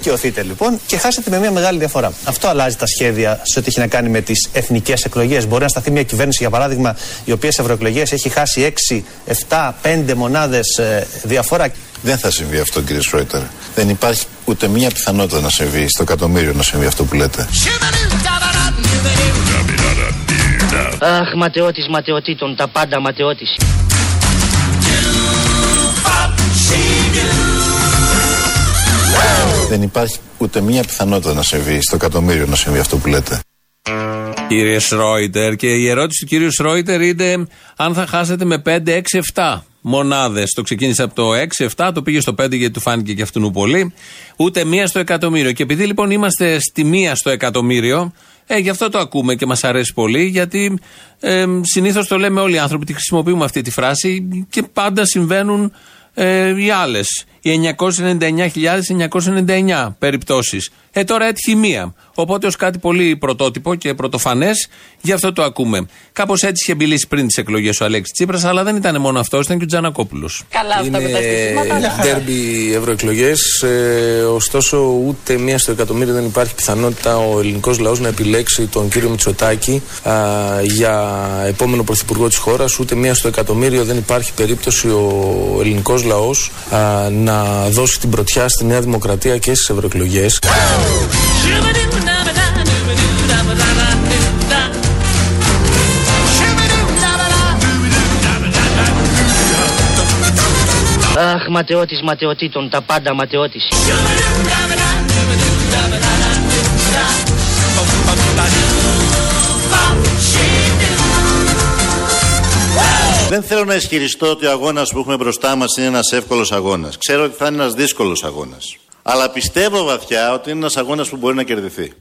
Εάν δεν δικαιωθείτε λοιπόν και χάσετε με μια μεγάλη διαφορά. Αυτό αλλάζει τα σχέδια σε ό,τι έχει να κάνει με τις εθνικές εκλογές. Μπορεί να σταθεί μια κυβέρνηση, για παράδειγμα, η οποία σε ευρωεκλογές έχει χάσει 6, 7, 5 μονάδες ε, διαφορά. Δεν θα συμβεί αυτό, κύριε Σρόιτερ. Δεν υπάρχει ούτε μία πιθανότητα να συμβεί στο εκατομμύριο να συμβεί αυτό που λέτε. Αχ, ματαιώτης ματαιωτήτων, τα πάντα ματαιώτης. Δεν υπάρχει ούτε μία πιθανότητα να συμβεί στο εκατομμύριο να συμβεί αυτό που λέτε. Κύριε Σρόιτερ, και η ερώτηση του κύριου Σρόιτερ είναι αν θα χάσετε με 5, 6, 7 μονάδες. Το ξεκίνησε από το 6-7, το πήγε στο 5 γιατί του φάνηκε και αυτού πολύ. Ούτε μία στο εκατομμύριο. Και επειδή λοιπόν είμαστε στη μία στο εκατομμύριο, ε, γι' αυτό το ακούμε και μας αρέσει πολύ, γιατί ε, συνήθως το λέμε όλοι οι άνθρωποι, τη χρησιμοποιούμε αυτή τη φράση και πάντα συμβαίνουν ε, οι άλλες. Οι 999.999 περιπτώσεις. Ε, τώρα έτυχε μία. Οπότε ως κάτι πολύ πρωτότυπο και πρωτοφανές, γι' αυτό το ακούμε. Κάπως έτσι είχε μιλήσει πριν τις εκλογές ο Αλέξης Τσίπρας, αλλά δεν ήταν μόνο αυτός, ήταν και ο Τζανακόπουλος. Καλά, αυτά με τα στοιχήματα. Είναι ντέρμπι ευρωεκλογές. Ε, ωστόσο, ούτε μία στο εκατομμύριο δεν υπάρχει πιθανότητα ο ελληνικός λαός να επιλέξει τον κύριο Μητσοτάκη α, για επόμενο πρωθυπουργό της χώρας. Ούτε μία στο εκατομμύριο δεν υπάρχει περίπτωση ο ελληνικός λαός να δώσει την πρωτιά στη Νέα Δημοκρατία και στις ευρωεκλογές. Αχ, ματαιώτης ματαιωτήτων, τα πάντα ματαιώτης. Δεν θέλω να ισχυριστώ ότι ο αγώνας που έχουμε μπροστά μας είναι ένας εύκολος αγώνας. Ξέρω ότι θα είναι ένας δύσκολος αγώνας. Αλλά πιστεύω βαθιά ότι είναι ένας αγώνας που μπορεί να κερδιθεί.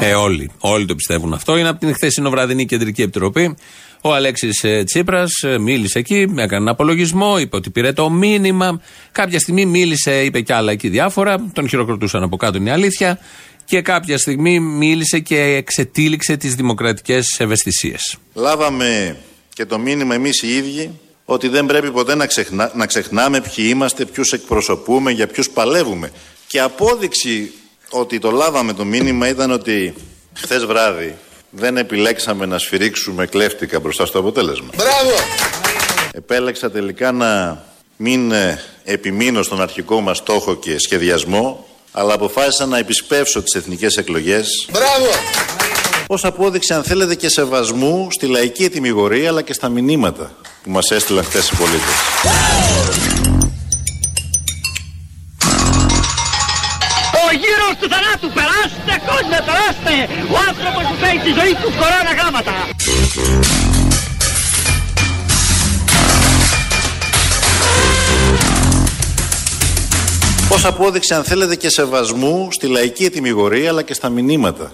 Ε, όλοι. Όλοι το πιστεύουν αυτό. Είναι από την χθεσινό βραδινή κεντρική επιτροπή. Ο Αλέξης Τσίπρας ε, μίλησε εκεί, έκανε ένα απολογισμό, είπε ότι πήρε το μήνυμα. Κάποια στιγμή μίλησε, είπε κι άλλα εκεί διάφορα. Τον χειροκροτούσαν από κάτω, είναι η αλήθεια. Και κάποια στιγμή μίλησε και εξετήληξε τις δημοκρατικές ευαισθησίες. Λάβαμε και το μήνυμα εμείς οι ίδιοι ότι δεν πρέπει ποτέ να, ξεχνα... να ξεχνάμε ποιοι είμαστε, ποιους εκπροσωπούμε, για ποιους παλεύουμε. Και απόδειξη ότι το λάβαμε το μήνυμα ήταν ότι χθες βράδυ δεν επιλέξαμε να σφυρίξουμε κλέφτηκα μπροστά στο αποτέλεσμα. Μπράβο! Επέλεξα τελικά να μην ε, επιμείνω στον αρχικό μας στόχο και σχεδιασμό, αλλά αποφάσισα να επισπεύσω τις εθνικές εκλογές. Μπράβο! Ως απόδειξη, αν θέλετε, και σεβασμού στη λαϊκή ετοιμιγορία, αλλά και στα μηνύματα που μας έστειλαν χθες οι πολίτες. Ο γύρος του θανάτου, περάστε κόσμο, περάστε! Ο άνθρωπος που φέρει τη ζωή του κορώνα γράμματα. Ως απόδειξη, αν θέλετε, και σεβασμού στη λαϊκή ετοιμιγορία, αλλά και στα μηνύματα.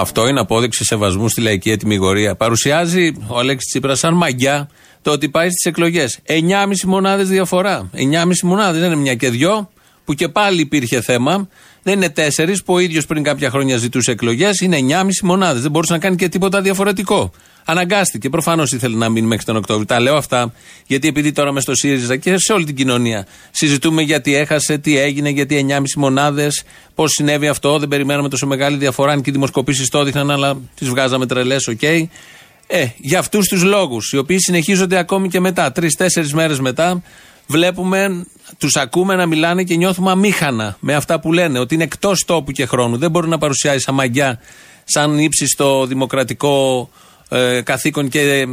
Αυτό είναι απόδειξη σεβασμού στη λαϊκή ετοιμιγορία. Παρουσιάζει ο Αλέξης Τσίπρας σαν μαγιά το ότι πάει στις εκλογές. 9,5 μονάδες διαφορά. 9,5 μονάδες δεν είναι μια και δυο, που και πάλι υπήρχε θέμα. Δεν είναι τέσσερις που ο ίδιος πριν κάποια χρόνια ζητούσε εκλογές. Είναι 9,5 μονάδες. Δεν μπορούσε να κάνει και τίποτα διαφορετικό. Αναγκάστηκε. Προφανώς ήθελε να μείνει μέχρι τον Οκτώβριο. Τα λέω αυτά γιατί επειδή τώρα μες στο ΣΥΡΙΖΑ και σε όλη την κοινωνία συζητούμε γιατί έχασε, τι έγινε, γιατί 9,5 μονάδες, πώς συνέβη αυτό. Δεν περιμέναμε τόσο μεγάλη διαφορά. Αν και οι δημοσκοπήσεις το έδειχναν, αλλά τις βγάζαμε τρελές, OK. Okay. Ε, για αυτούς τους λόγους, οι οποίοι συνεχίζονται ακόμη και μετά, τρει-τέσσερι μέρες μετά, βλέπουμε, τους ακούμε να μιλάνε και νιώθουμε αμήχανα με αυτά που λένε, ότι είναι εκτός τόπου και χρόνου. Δεν μπορεί να παρουσιάζει σαν μαγκιά, σαν ύψιστο δημοκρατικό ε, καθήκον και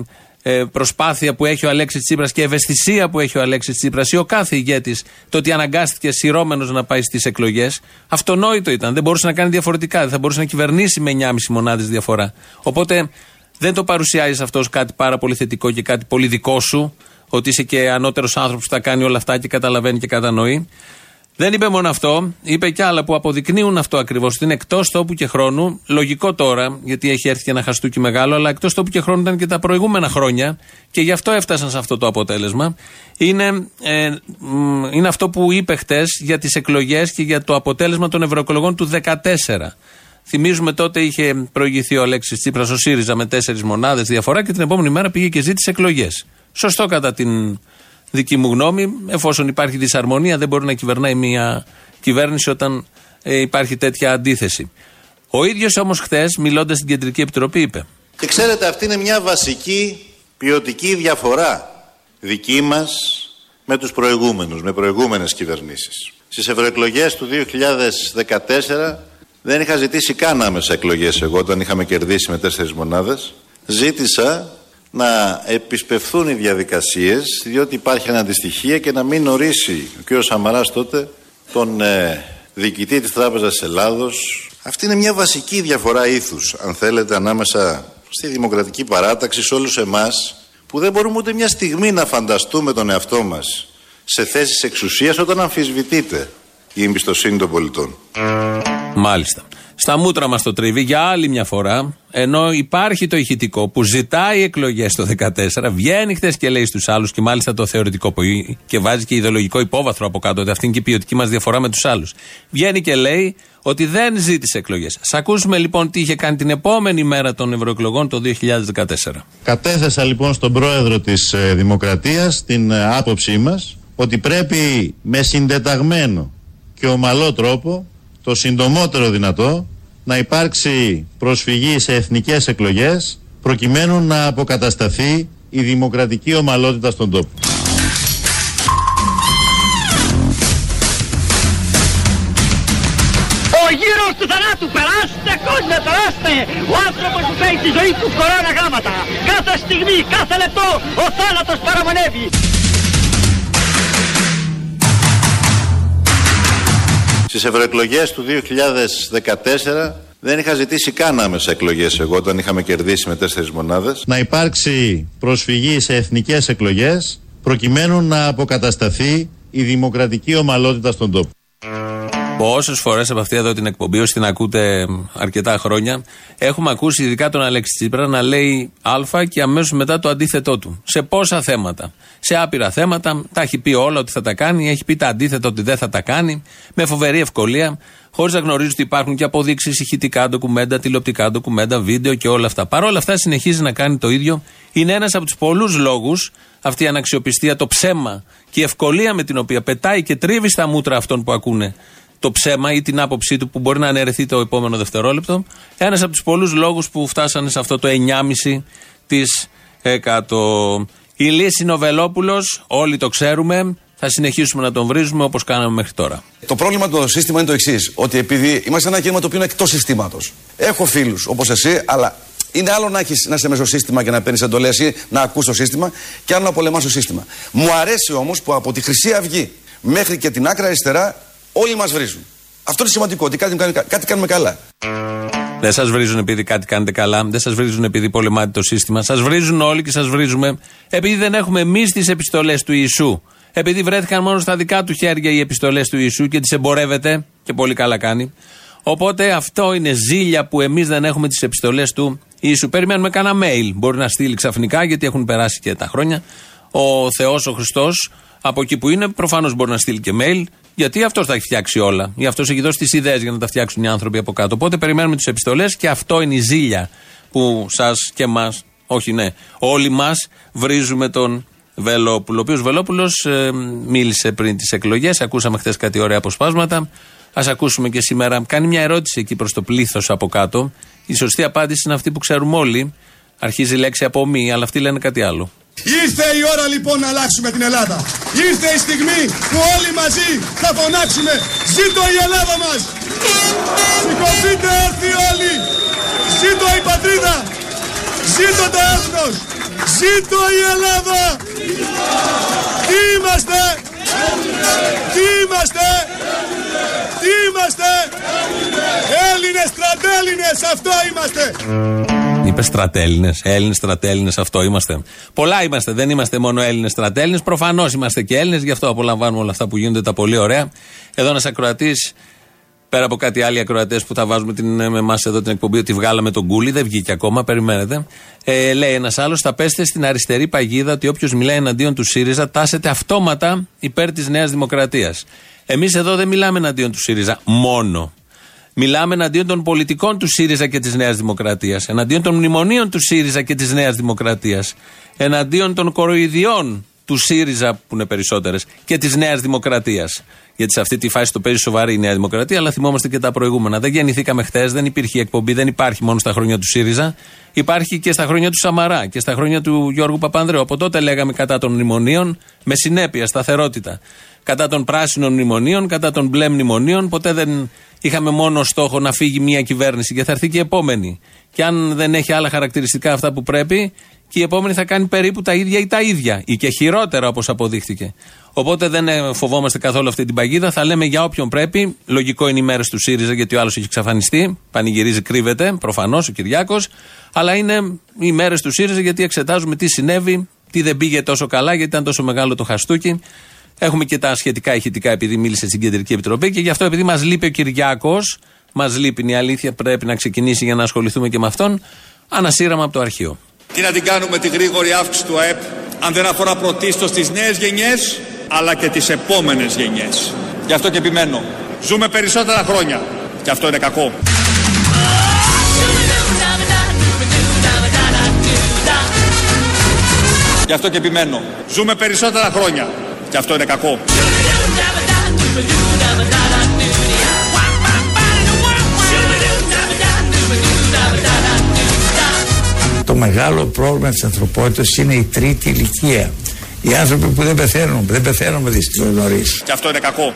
ε, προσπάθεια που έχει ο Αλέξης Τσίπρας και ευαισθησία που έχει ο Αλέξης Τσίπρας ή ο κάθε ηγέτης, το ότι αναγκάστηκε σειρώμενος να πάει στις εκλογές, αυτονόητο ήταν. Δεν μπορούσε να κάνει διαφορετικά. Δεν θα μπορούσε να κυβερνήσει με 9,5 μονάδες διαφορά. Οπότε δεν το παρουσιάζεις αυτός κάτι πάρα πολύ θετικό και κάτι πολύ δικό σου, ότι είσαι και ανώτερος άνθρωπος που θα κάνει όλα αυτά και καταλαβαίνει και κατανοεί. Δεν είπε μόνο αυτό, είπε και άλλα που αποδεικνύουν αυτό ακριβώς. Ότι είναι εκτός τόπου και χρόνου. Λογικό τώρα, γιατί έχει έρθει και ένα χαστούκι μεγάλο, αλλά εκτός τόπου και χρόνου ήταν και τα προηγούμενα χρόνια και γι' αυτό έφτασαν σε αυτό το αποτέλεσμα. Είναι, ε, είναι αυτό που είπε χτες για τις εκλογές και για το αποτέλεσμα των ευρωεκλογών του 2014. Θυμίζουμε τότε είχε προηγηθεί ο Αλέξης Τσίπρας ο ΣΥΡΙΖΑ με τέσσερις μονάδες διαφορά και την επόμενη μέρα πήγε και ζήτησε εκλογές. Σωστό κατά την δική μου γνώμη. Εφόσον υπάρχει δυσαρμονία, δεν μπορεί να κυβερνάει μια κυβέρνηση όταν ε, υπάρχει τέτοια αντίθεση. Ο ίδιος όμως χθες, μιλώντας στην Κεντρική Επιτροπή, είπε. Και ξέρετε, αυτή είναι μια βασική ποιοτική διαφορά δική μας με τους προηγούμενους, με προηγούμενες κυβερνήσεις. Στις ευρωεκλογές του 2014 δεν είχα ζητήσει καν άμεσα εκλογές εγώ όταν είχαμε κερδίσει με τέσσερις μονάδες. Ζήτησα να επισπευθούν οι διαδικασίες διότι υπάρχει αναντιστοιχία και να μην ορίσει ο κ. Σαμαράς τότε τον ε, διοικητή της Τράπεζας της Ελλάδος. Αυτή είναι μια βασική διαφορά ήθους αν θέλετε ανάμεσα στη δημοκρατική παράταξη σε όλους εμάς που δεν μπορούμε ούτε μια στιγμή να φανταστούμε τον εαυτό μας σε θέσεις εξουσίας όταν αμφισβητείται η εμπιστοσύνη των πολιτών. Μάλιστα. Στα μούτρα μας το τρίβει για άλλη μια φορά, ενώ υπάρχει το ηχητικό που ζητάει εκλογές το 2014, βγαίνει χθε και λέει στους άλλους, και μάλιστα το θεωρητικό που και βάζει και ιδεολογικό υπόβαθρο από κάτω, ότι αυτή είναι και η ποιοτική μας διαφορά με τους άλλους. Βγαίνει και λέει ότι δεν ζήτησε εκλογές. Σα ακούσουμε λοιπόν τι είχε κάνει την επόμενη μέρα των ευρωεκλογών το 2014. Κατέθεσα λοιπόν στον πρόεδρο της ε, Δημοκρατίας την ε, άποψή μας ότι πρέπει με συντεταγμένο και ομαλό τρόπο το συντομότερο δυνατό να υπάρξει προσφυγή σε εθνικές εκλογές προκειμένου να αποκατασταθεί η δημοκρατική ομαλότητα στον τόπο. Ο γύρος του θανάτου, περάστε κόσμο, περάστε! Ο άνθρωπος που φέρει τη ζωή του κορώνα γράμματα. Κάθε στιγμή, κάθε λεπτό, ο θάνατος παραμονεύει. Στις ευρωεκλογές του 2014 δεν είχα ζητήσει καν άμεσα εκλογές εγώ όταν είχαμε κερδίσει με τέσσερις μονάδες. Να υπάρξει προσφυγή σε εθνικές εκλογές προκειμένου να αποκατασταθεί η δημοκρατική ομαλότητα στον τόπο. Πόσες φορές από αυτή εδώ την εκπομπή, όσοι την ακούτε αρκετά χρόνια, έχουμε ακούσει ειδικά τον Αλέξη Τσίπρα να λέει Α και αμέσως μετά το αντίθετό του. Σε πόσα θέματα. Σε άπειρα θέματα, τα έχει πει όλα ότι θα τα κάνει, έχει πει τα αντίθετα ότι δεν θα τα κάνει, με φοβερή ευκολία, χωρίς να γνωρίζει ότι υπάρχουν και αποδείξεις, ηχητικά ντοκουμέντα, τηλεοπτικά ντοκουμέντα, βίντεο και όλα αυτά. Παρ' όλα αυτά συνεχίζει να κάνει το ίδιο. Είναι ένας από τους πολλούς λόγους αυτή η αναξιοπιστία, το ψέμα και η ευκολία με την οποία πετάει και τρίβει στα μούτρα αυτών που ακούνε το ψέμα ή την άποψή του που μπορεί να αναιρεθεί το επόμενο δευτερόλεπτο. Ένας από τους πολλούς λόγους που φτάσανε σε αυτό το 9,5 της 100. Η Λύση Νοβελόπουλος, όλοι το ξέρουμε, θα συνεχίσουμε να τον βρίζουμε όπως κάναμε μέχρι τώρα. Το πρόβλημα του σύστημα είναι το εξής: Ότι επειδή είμαστε ένα κίνημα το οποίο είναι εκτός συστήματος. Έχω φίλους όπως εσύ, αλλά είναι άλλο να, έχεις, να είσαι μέσα στο σύστημα και να παίρνεις εντολές ή να ακούς το σύστημα, και άλλο να πολεμάς το σύστημα. Μου αρέσει όμως που από τη Χρυσή Αυγή μέχρι και την άκρα αριστερά Όλοι μας βρίζουν. Αυτό είναι σημαντικό, ότι κάτι, κάτι κάνουμε καλά. Δεν σας βρίζουν επειδή κάτι κάνετε καλά, δεν σας βρίζουν επειδή πολεμάτε το σύστημα. Σας βρίζουν όλοι και σας βρίζουμε επειδή δεν έχουμε εμείς τις επιστολές του Ιησού. Επειδή βρέθηκαν μόνο στα δικά του χέρια οι επιστολές του Ιησού και τις εμπορεύεται και πολύ καλά κάνει. Οπότε αυτό είναι ζήλια που εμείς δεν έχουμε τις επιστολές του Ιησού. Περιμένουμε κανένα mail. Μπορεί να στείλει ξαφνικά γιατί έχουν περάσει και τα χρόνια. Ο Θεός, ο Χριστός, από εκεί που είναι, προφανώς μπορεί να στείλει και mail γιατί αυτός τα έχει φτιάξει όλα. Ή αυτός έχει δώσει τις ιδέες για να τα φτιάξουν οι άνθρωποι από κάτω. Οπότε περιμένουμε τις επιστολές και αυτό είναι η ζήλια που σας και εμά, όχι ναι, όλοι μας βρίζουμε τον Βελόπουλο. Ο οποίος Βελόπουλος ε, μίλησε πριν τις εκλογές. Ακούσαμε χθες κάτι ωραία αποσπάσματα. Α ακούσουμε και σήμερα. Κάνει μια ερώτηση εκεί προς το πλήθος από κάτω. Η σωστή απάντηση είναι αυτή που ξέρουμε όλοι. Αρχίζει η λέξη από μη, αλλά αυτοί λένε κάτι άλλο. Ήρθε η ώρα λοιπόν να αλλάξουμε την Ελλάδα. Ήρθε η στιγμή που όλοι μαζί θα φωνάξουμε Ζήτω η Ελλάδα μας! Σηκωθείτε έρθει όλοι! Ζήτω η πατρίδα! Ζήτω το έθνος! Ζήτω η Ελλάδα! Τι είμαστε! Τι είμαστε! Τι είμαστε! Έλληνες στρατέλληνες αυτό είμαστε! Είπες στρατέλληνε. Έλληνες στρατέλληνε, αυτό είμαστε. Πολλά είμαστε. Δεν είμαστε μόνο Έλληνες στρατέλληνε. Προφανώς είμαστε και Έλληνες, γι' αυτό απολαμβάνουμε όλα αυτά που γίνονται τα πολύ ωραία. Εδώ ένας ακροατής, πέρα από κάτι άλλοι ακροατές που θα βάζουμε την, με εμάς εδώ την εκπομπή, ότι βγάλαμε τον κούλι, δεν βγήκε ακόμα, περιμένετε. Ε, λέει ένας άλλος, θα πέστε στην αριστερή παγίδα ότι όποιος μιλάει εναντίον του ΣΥΡΙΖΑ τάσεται αυτόματα υπέρ της Νέας Δημοκρατίας. Εμείς εδώ δεν μιλάμε εναντίον του ΣΥΡΙΖΑ μόνο. Μιλάμε εναντίον των πολιτικών του ΣΥΡΙΖΑ και της Νέας Δημοκρατίας. Εναντίον των μνημονίων του ΣΥΡΙΖΑ και της Νέας Δημοκρατίας. Εναντίον των κοροϊδιών του του ΣΥΡΙΖΑ που είναι περισσότερες και της Νέας Δημοκρατίας. Γιατί σε αυτή τη φάση το παίζει σοβαρή η Νέα Δημοκρατία, αλλά θυμόμαστε και τα προηγούμενα. Δεν γεννηθήκαμε χθες, δεν υπήρχε εκπομπή, δεν υπάρχει μόνο στα χρόνια του ΣΥΡΙΖΑ. Υπάρχει και στα χρόνια του Σαμαρά και στα χρόνια του Γιώργου Παπανδρέου. Από τότε λέγαμε κατά των μνημονίων με συνέπεια, σταθερότητα. Κατά των πράσινων μνημονίων, κατά των μπλε μνημονίων. Ποτέ δεν είχαμε μόνο στόχο να φύγει μια κυβέρνηση και θα έρθει και η επόμενη. Και αν δεν έχει άλλα χαρακτηριστικά αυτά που πρέπει, και η επόμενη θα κάνει περίπου τα ίδια ή τα ίδια. ή και χειρότερα όπως αποδείχτηκε. Οπότε δεν ε, φοβόμαστε καθόλου αυτή την παγίδα. Θα λέμε για όποιον πρέπει. Λογικό είναι οι μέρες του ΣΥΡΙΖΑ γιατί ο άλλος έχει εξαφανιστεί. Πανηγυρίζει, κρύβεται. Προφανώς ο Κυριάκος. Αλλά είναι οι μέρες του ΣΥΡΙΖΑ γιατί εξετάζουμε τι συνέβη, τι δεν πήγε τόσο καλά, γιατί ήταν τόσο μεγάλο το χαστούκι. Έχουμε και τα σχετικά ηχητικά επειδή μίλησε στην Κεντρική Επιτροπή και γι' αυτό επειδή μας λείπει ο Κυριάκος, μας λείπει η αλήθεια, πρέπει να ξεκινήσει για να ασχοληθούμε και με αυτόν. Ανασύραμα από το αρχείο. Τι να την κάνουμε τη γρήγορη αύξηση του ΑΕΠ, αν δεν αφορά πρωτίστως τις νέες γενιές, αλλά και τις επόμενες γενιές. Γι' αυτό και επιμένω. Ζούμε περισσότερα χρόνια. Και αυτό είναι κακό. Γι' αυτό και επιμένω. Ζούμε περισσότερα χρόνια. Και αυτό είναι κακό. Μεγάλο πρόβλημα της ανθρωπότητας είναι η τρίτη ηλικία. Οι άνθρωποι που δεν πεθαίνουν, δεν πεθαίνουμε δυστυχώς νωρίς. Και αυτό είναι κακό.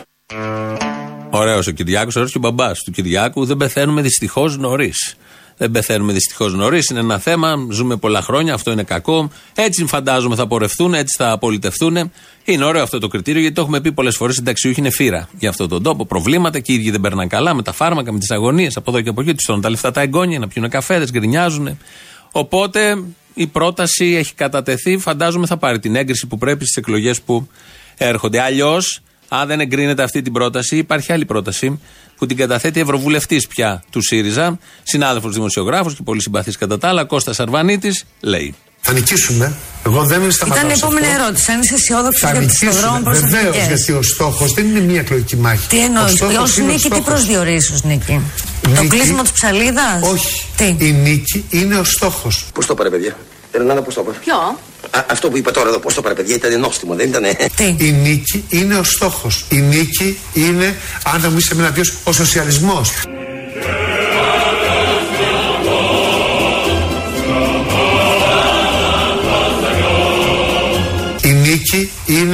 Ωραίος ο Κυριάκος, ωραίος και ο μπαμπάς του Κυριάκου. Δεν πεθαίνουμε δυστυχώς νωρίς. Δεν πεθαίνουμε δυστυχώς νωρίς. Είναι ένα θέμα. Ζούμε πολλά χρόνια. Αυτό είναι κακό. Έτσι φαντάζομαι θα πορευτούν, έτσι θα απολυτευτούν. Είναι ωραίο αυτό το κριτήριο γιατί το έχουμε πει πολλές φορές. Συνταξιούχοι είναι φύρα για αυτόν τον τόπο. Προβλήματα και οι ίδιοι δεν περνάνε καλά με τα φάρμακα, με τις αγωνίες από εδώ και από εκεί. Τους τα λεφτά τα εγγόνια, να πιούν καφέδες, γκρινιάζουν. Οπότε η πρόταση έχει κατατεθεί. Φαντάζομαι θα πάρει την έγκριση που πρέπει στις εκλογές που έρχονται. Αλλιώς, αν δεν εγκρίνεται αυτή την πρόταση, υπάρχει άλλη πρόταση που την καταθέτει Ευρωβουλευτής πια του ΣΥΡΙΖΑ, συνάδελφος δημοσιογράφος και πολύ συμπαθή κατά τα άλλα, Κώστας Αρβανίτης, λέει. Θα νικήσουμε. Εγώ δεν σταματάω. Ήταν η επόμενη ερώτηση. Αν είσαι αισιόδοξος για τους δρόμο προ Βεβαίως, γιατί ο στόχος δεν είναι μια εκλογική μάχη. Τι εννοείς, Ω νίκη, τι προσδιορίζεις ω νίκη; Το κλείσιμο της ψαλίδας; Όχι. Τι; Η νίκη είναι ο στόχος. Πώς το πάρε, παιδιά; Ελενάνα, πώς το πάρε. Ποιο; Α, αυτό που είπα τώρα εδώ, πώς το πάρε, παιδιά, ήταν νόστιμο, δεν ήταν. Τι; Η νίκη είναι ο στόχος. Η νίκη είναι, αν θα μου είσαι με ο σοσιαλισμός.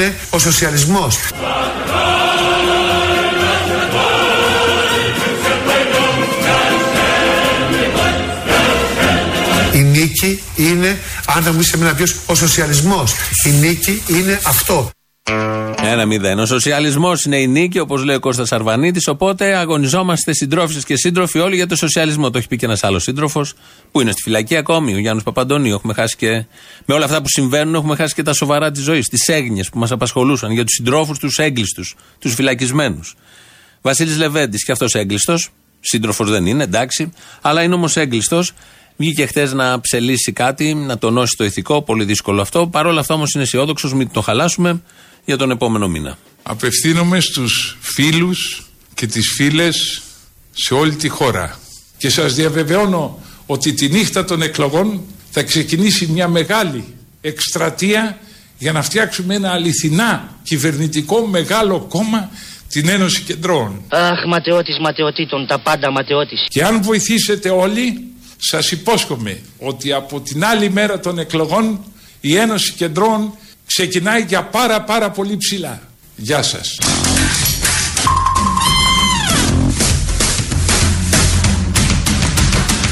Είναι ο σοσιαλισμός. Η νίκη είναι, αν θα μου είσαι με ένα ο σοσιαλισμός. Η νίκη είναι αυτό. Ένα μηδέν. Ο σοσιαλισμός είναι η νίκη, όπως λέει ο Κώστας Αρβανίτης. Οπότε αγωνιζόμαστε συντρόφισε και σύντροφοι όλοι για το σοσιαλισμό. Το έχει πει και ένας άλλος σύντροφος που είναι στη φυλακή ακόμη, ο Γιάννης Παπαντονίου. Έχουμε χάσει και. Με όλα αυτά που συμβαίνουν, έχουμε χάσει και τα σοβαρά της ζωής. Τις έγνοιες που μας απασχολούσαν για τους συντρόφους, τους έγκλειστους, τους φυλακισμένους. Βασίλης Λεβέντης, και αυτός έγκλειστος. Σύντροφος δεν είναι, εντάξει. Αλλά είναι όμως έγκλειστος. Βγήκε χθες να ψελίσει κάτι, να τονώσει το ηθικό. Πολύ δύσκολο αυτό. Παρ' όλα αυτά όμως είναι αισιόδοξος, μην το χαλάσουμε για τον επόμενο μήνα. Απευθύνομαι στους φίλους και τις φίλες σε όλη τη χώρα και σας διαβεβαιώνω ότι τη νύχτα των εκλογών θα ξεκινήσει μια μεγάλη εκστρατεία για να φτιάξουμε ένα αληθινά κυβερνητικό μεγάλο κόμμα την Ένωση Κεντρών. Αχ, ματαιώτης ματαιωτήτων, τα πάντα ματαιώτης. Και αν βοηθήσετε όλοι, σας υπόσχομαι ότι από την άλλη μέρα των εκλογών η Ένωση Κεντρών ξεκινάει για πάρα πάρα πολύ ψηλά. Γεια σας.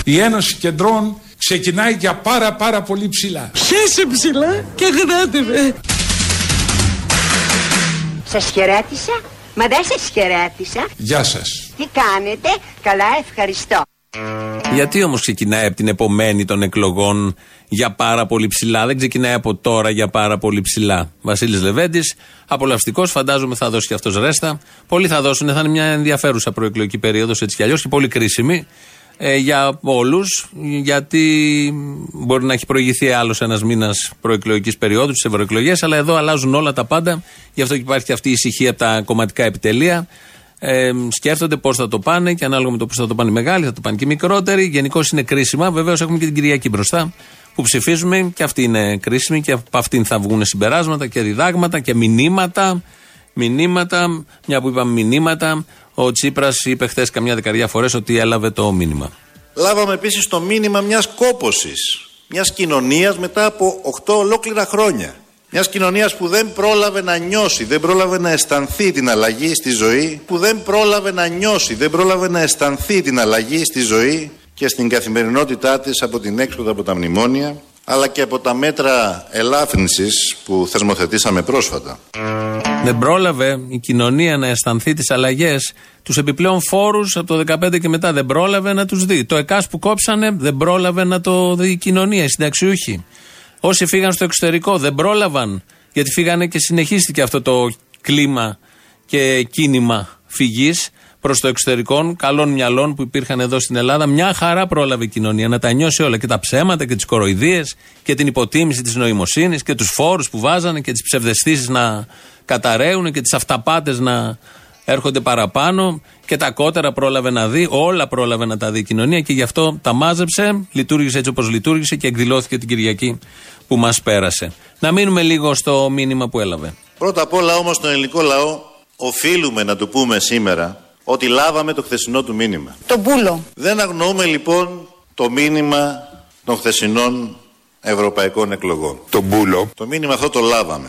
Η Ένωση Κεντρών ξεκινάει για πάρα πάρα πολύ ψηλά. Χέσε ψηλά και γράτε με. Σας χαιρέτησα, μα δεν σας χαιρέτησα. Γεια σας. Τι κάνετε, καλά ευχαριστώ. Γιατί όμως ξεκινάει από την επομένη των εκλογών για πάρα πολύ ψηλά, δεν ξεκινάει από τώρα για πάρα πολύ ψηλά. Βασίλης Λεβέντης, απολαυστικός, φαντάζομαι θα δώσει και αυτός ρέστα. Πολλοί θα δώσουν, θα είναι μια ενδιαφέρουσα προεκλογική περίοδος έτσι κι αλλιώς και πολύ κρίσιμη ε, για όλους, γιατί μπορεί να έχει προηγηθεί άλλος ένας μήνας προεκλογικής περίοδου, τι ευρωεκλογές, αλλά εδώ αλλάζουν όλα τα πάντα. Γι' αυτό και υπάρχει αυτή η ησυχία από τα κομματικά επιτελεία. Ε, σκέφτονται πώς θα το πάνε και ανάλογα με το πώς θα το πάνε οι μεγάλοι, θα το πάνε και οι μικρότεροι. Γενικώς είναι κρίσιμα. Βεβαίως έχουμε και την Κυριακή μπροστά που ψηφίζουμε και αυτή είναι κρίσιμη και από αυτήν θα βγουν συμπεράσματα και διδάγματα και μηνύματα. Μηνύματα, μια που είπαμε μηνύματα, ο Τσίπρας είπε χθες καμιά δεκαριά φορές ότι έλαβε το μήνυμα. Λάβαμε επίσης το μήνυμα μιας κόποση. Μιας κοινωνίας μετά από 8 ολόκληρα χρόνια. Μιας κοινωνίας που δεν πρόλαβε να νιώσει, δεν πρόλαβε να αισθανθεί την αλλαγή στη ζωή, που δεν πρόλαβε να νιώσει, δεν πρόλαβε να αισθανθεί την αλλαγή στη ζωή και στην καθημερινότητά της από την έξοδο από τα μνημόνια, αλλά και από τα μέτρα ελάφρυνσης που θεσμοθετήσαμε πρόσφατα. Δεν πρόλαβε η κοινωνία να αισθανθεί τις αλλαγές, τους επιπλέον φόρους από το 2015 και μετά. Δεν πρόλαβε να τους δει. Το ΕΚΑΣ που κόψανε δεν πρόλαβε να το δει η κοινωνία, οι συνταξιούχοι. Όσοι φύγαν στο εξωτερικό δεν πρόλαβαν, γιατί φύγανε και συνεχίστηκε αυτό το κλίμα και κίνημα φυγής προς το εξωτερικό, καλών μυαλών που υπήρχαν εδώ στην Ελλάδα. Μια χαρά πρόλαβε η κοινωνία να τα νιώσει όλα και τα ψέματα και τις κοροϊδίες και την υποτίμηση της νοημοσύνης και τους φόρους που βάζανε και τις ψευδεστήσεις να καταραίουν και τις αυταπάτες να έρχονται παραπάνω και τα κότερα πρόλαβε να δει, όλα πρόλαβε να τα δει η κοινωνία και γι' αυτό τα μάζεψε, λειτουργήσε έτσι όπως λειτουργήσε και εκδηλώθηκε την Κυριακή που μας πέρασε. Να μείνουμε λίγο στο μήνυμα που έλαβε. Πρώτα απ' όλα όμως τον ελληνικό λαό οφείλουμε να του πούμε σήμερα ότι λάβαμε το χθεσινό του μήνυμα. Το μπούλο. Δεν αγνοούμε λοιπόν το μήνυμα των χθεσινών ευρωπαϊκών εκλογών. Το μπούλο. Το μήνυμα αυτό το λάβαμε.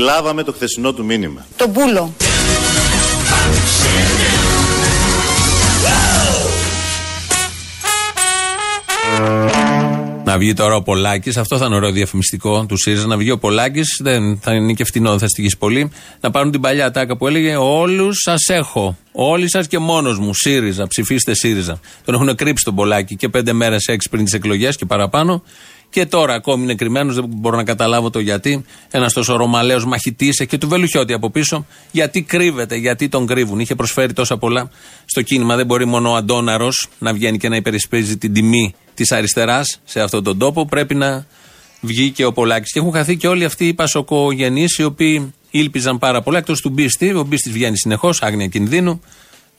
Λάβαμε το χθεσινό του μήνυμα. Το μπούλο. Να βγει τώρα ο Πολάκης, αυτό θα είναι ωραίο διαφημιστικό του ΣΥΡΙΖΑ. Να βγει ο Πολάκης, δεν θα είναι και φτηνό, δεν θα στοιχήσει πολύ. Να πάρουν την παλιά τάκα που έλεγε Όλους σας έχω. Όλοι σας και μόνος μου. ΣΥΡΙΖΑ, ψηφίστε ΣΥΡΙΖΑ. Τον έχουν κρύψει τον Πολάκη και πέντε μέρες έξι πριν τις εκλογές και παραπάνω. Και τώρα ακόμη είναι κρυμμένος, δεν μπορώ να καταλάβω το γιατί. Ένας τόσο ρωμαλαίος μαχητής και του Βελουχιώτη από πίσω. Γιατί κρύβεται, γιατί τον κρύβουν. Είχε προσφέρει τόσα πολλά στο κίνημα. Δεν μπορεί μόνο ο Αντόναρο να βγαίνει και να υπερισπέζει την τιμή της αριστεράς σε αυτόν τον τόπο. Πρέπει να βγει και ο Πολάκης. Και έχουν χαθεί και όλοι αυτοί οι πασοκογενείς οι οποίοι ήλπιζαν πάρα πολλά. Εκτός του Μπίστη, ο Μπίστης βγαίνει συνεχώς, άγνοια κινδύνου.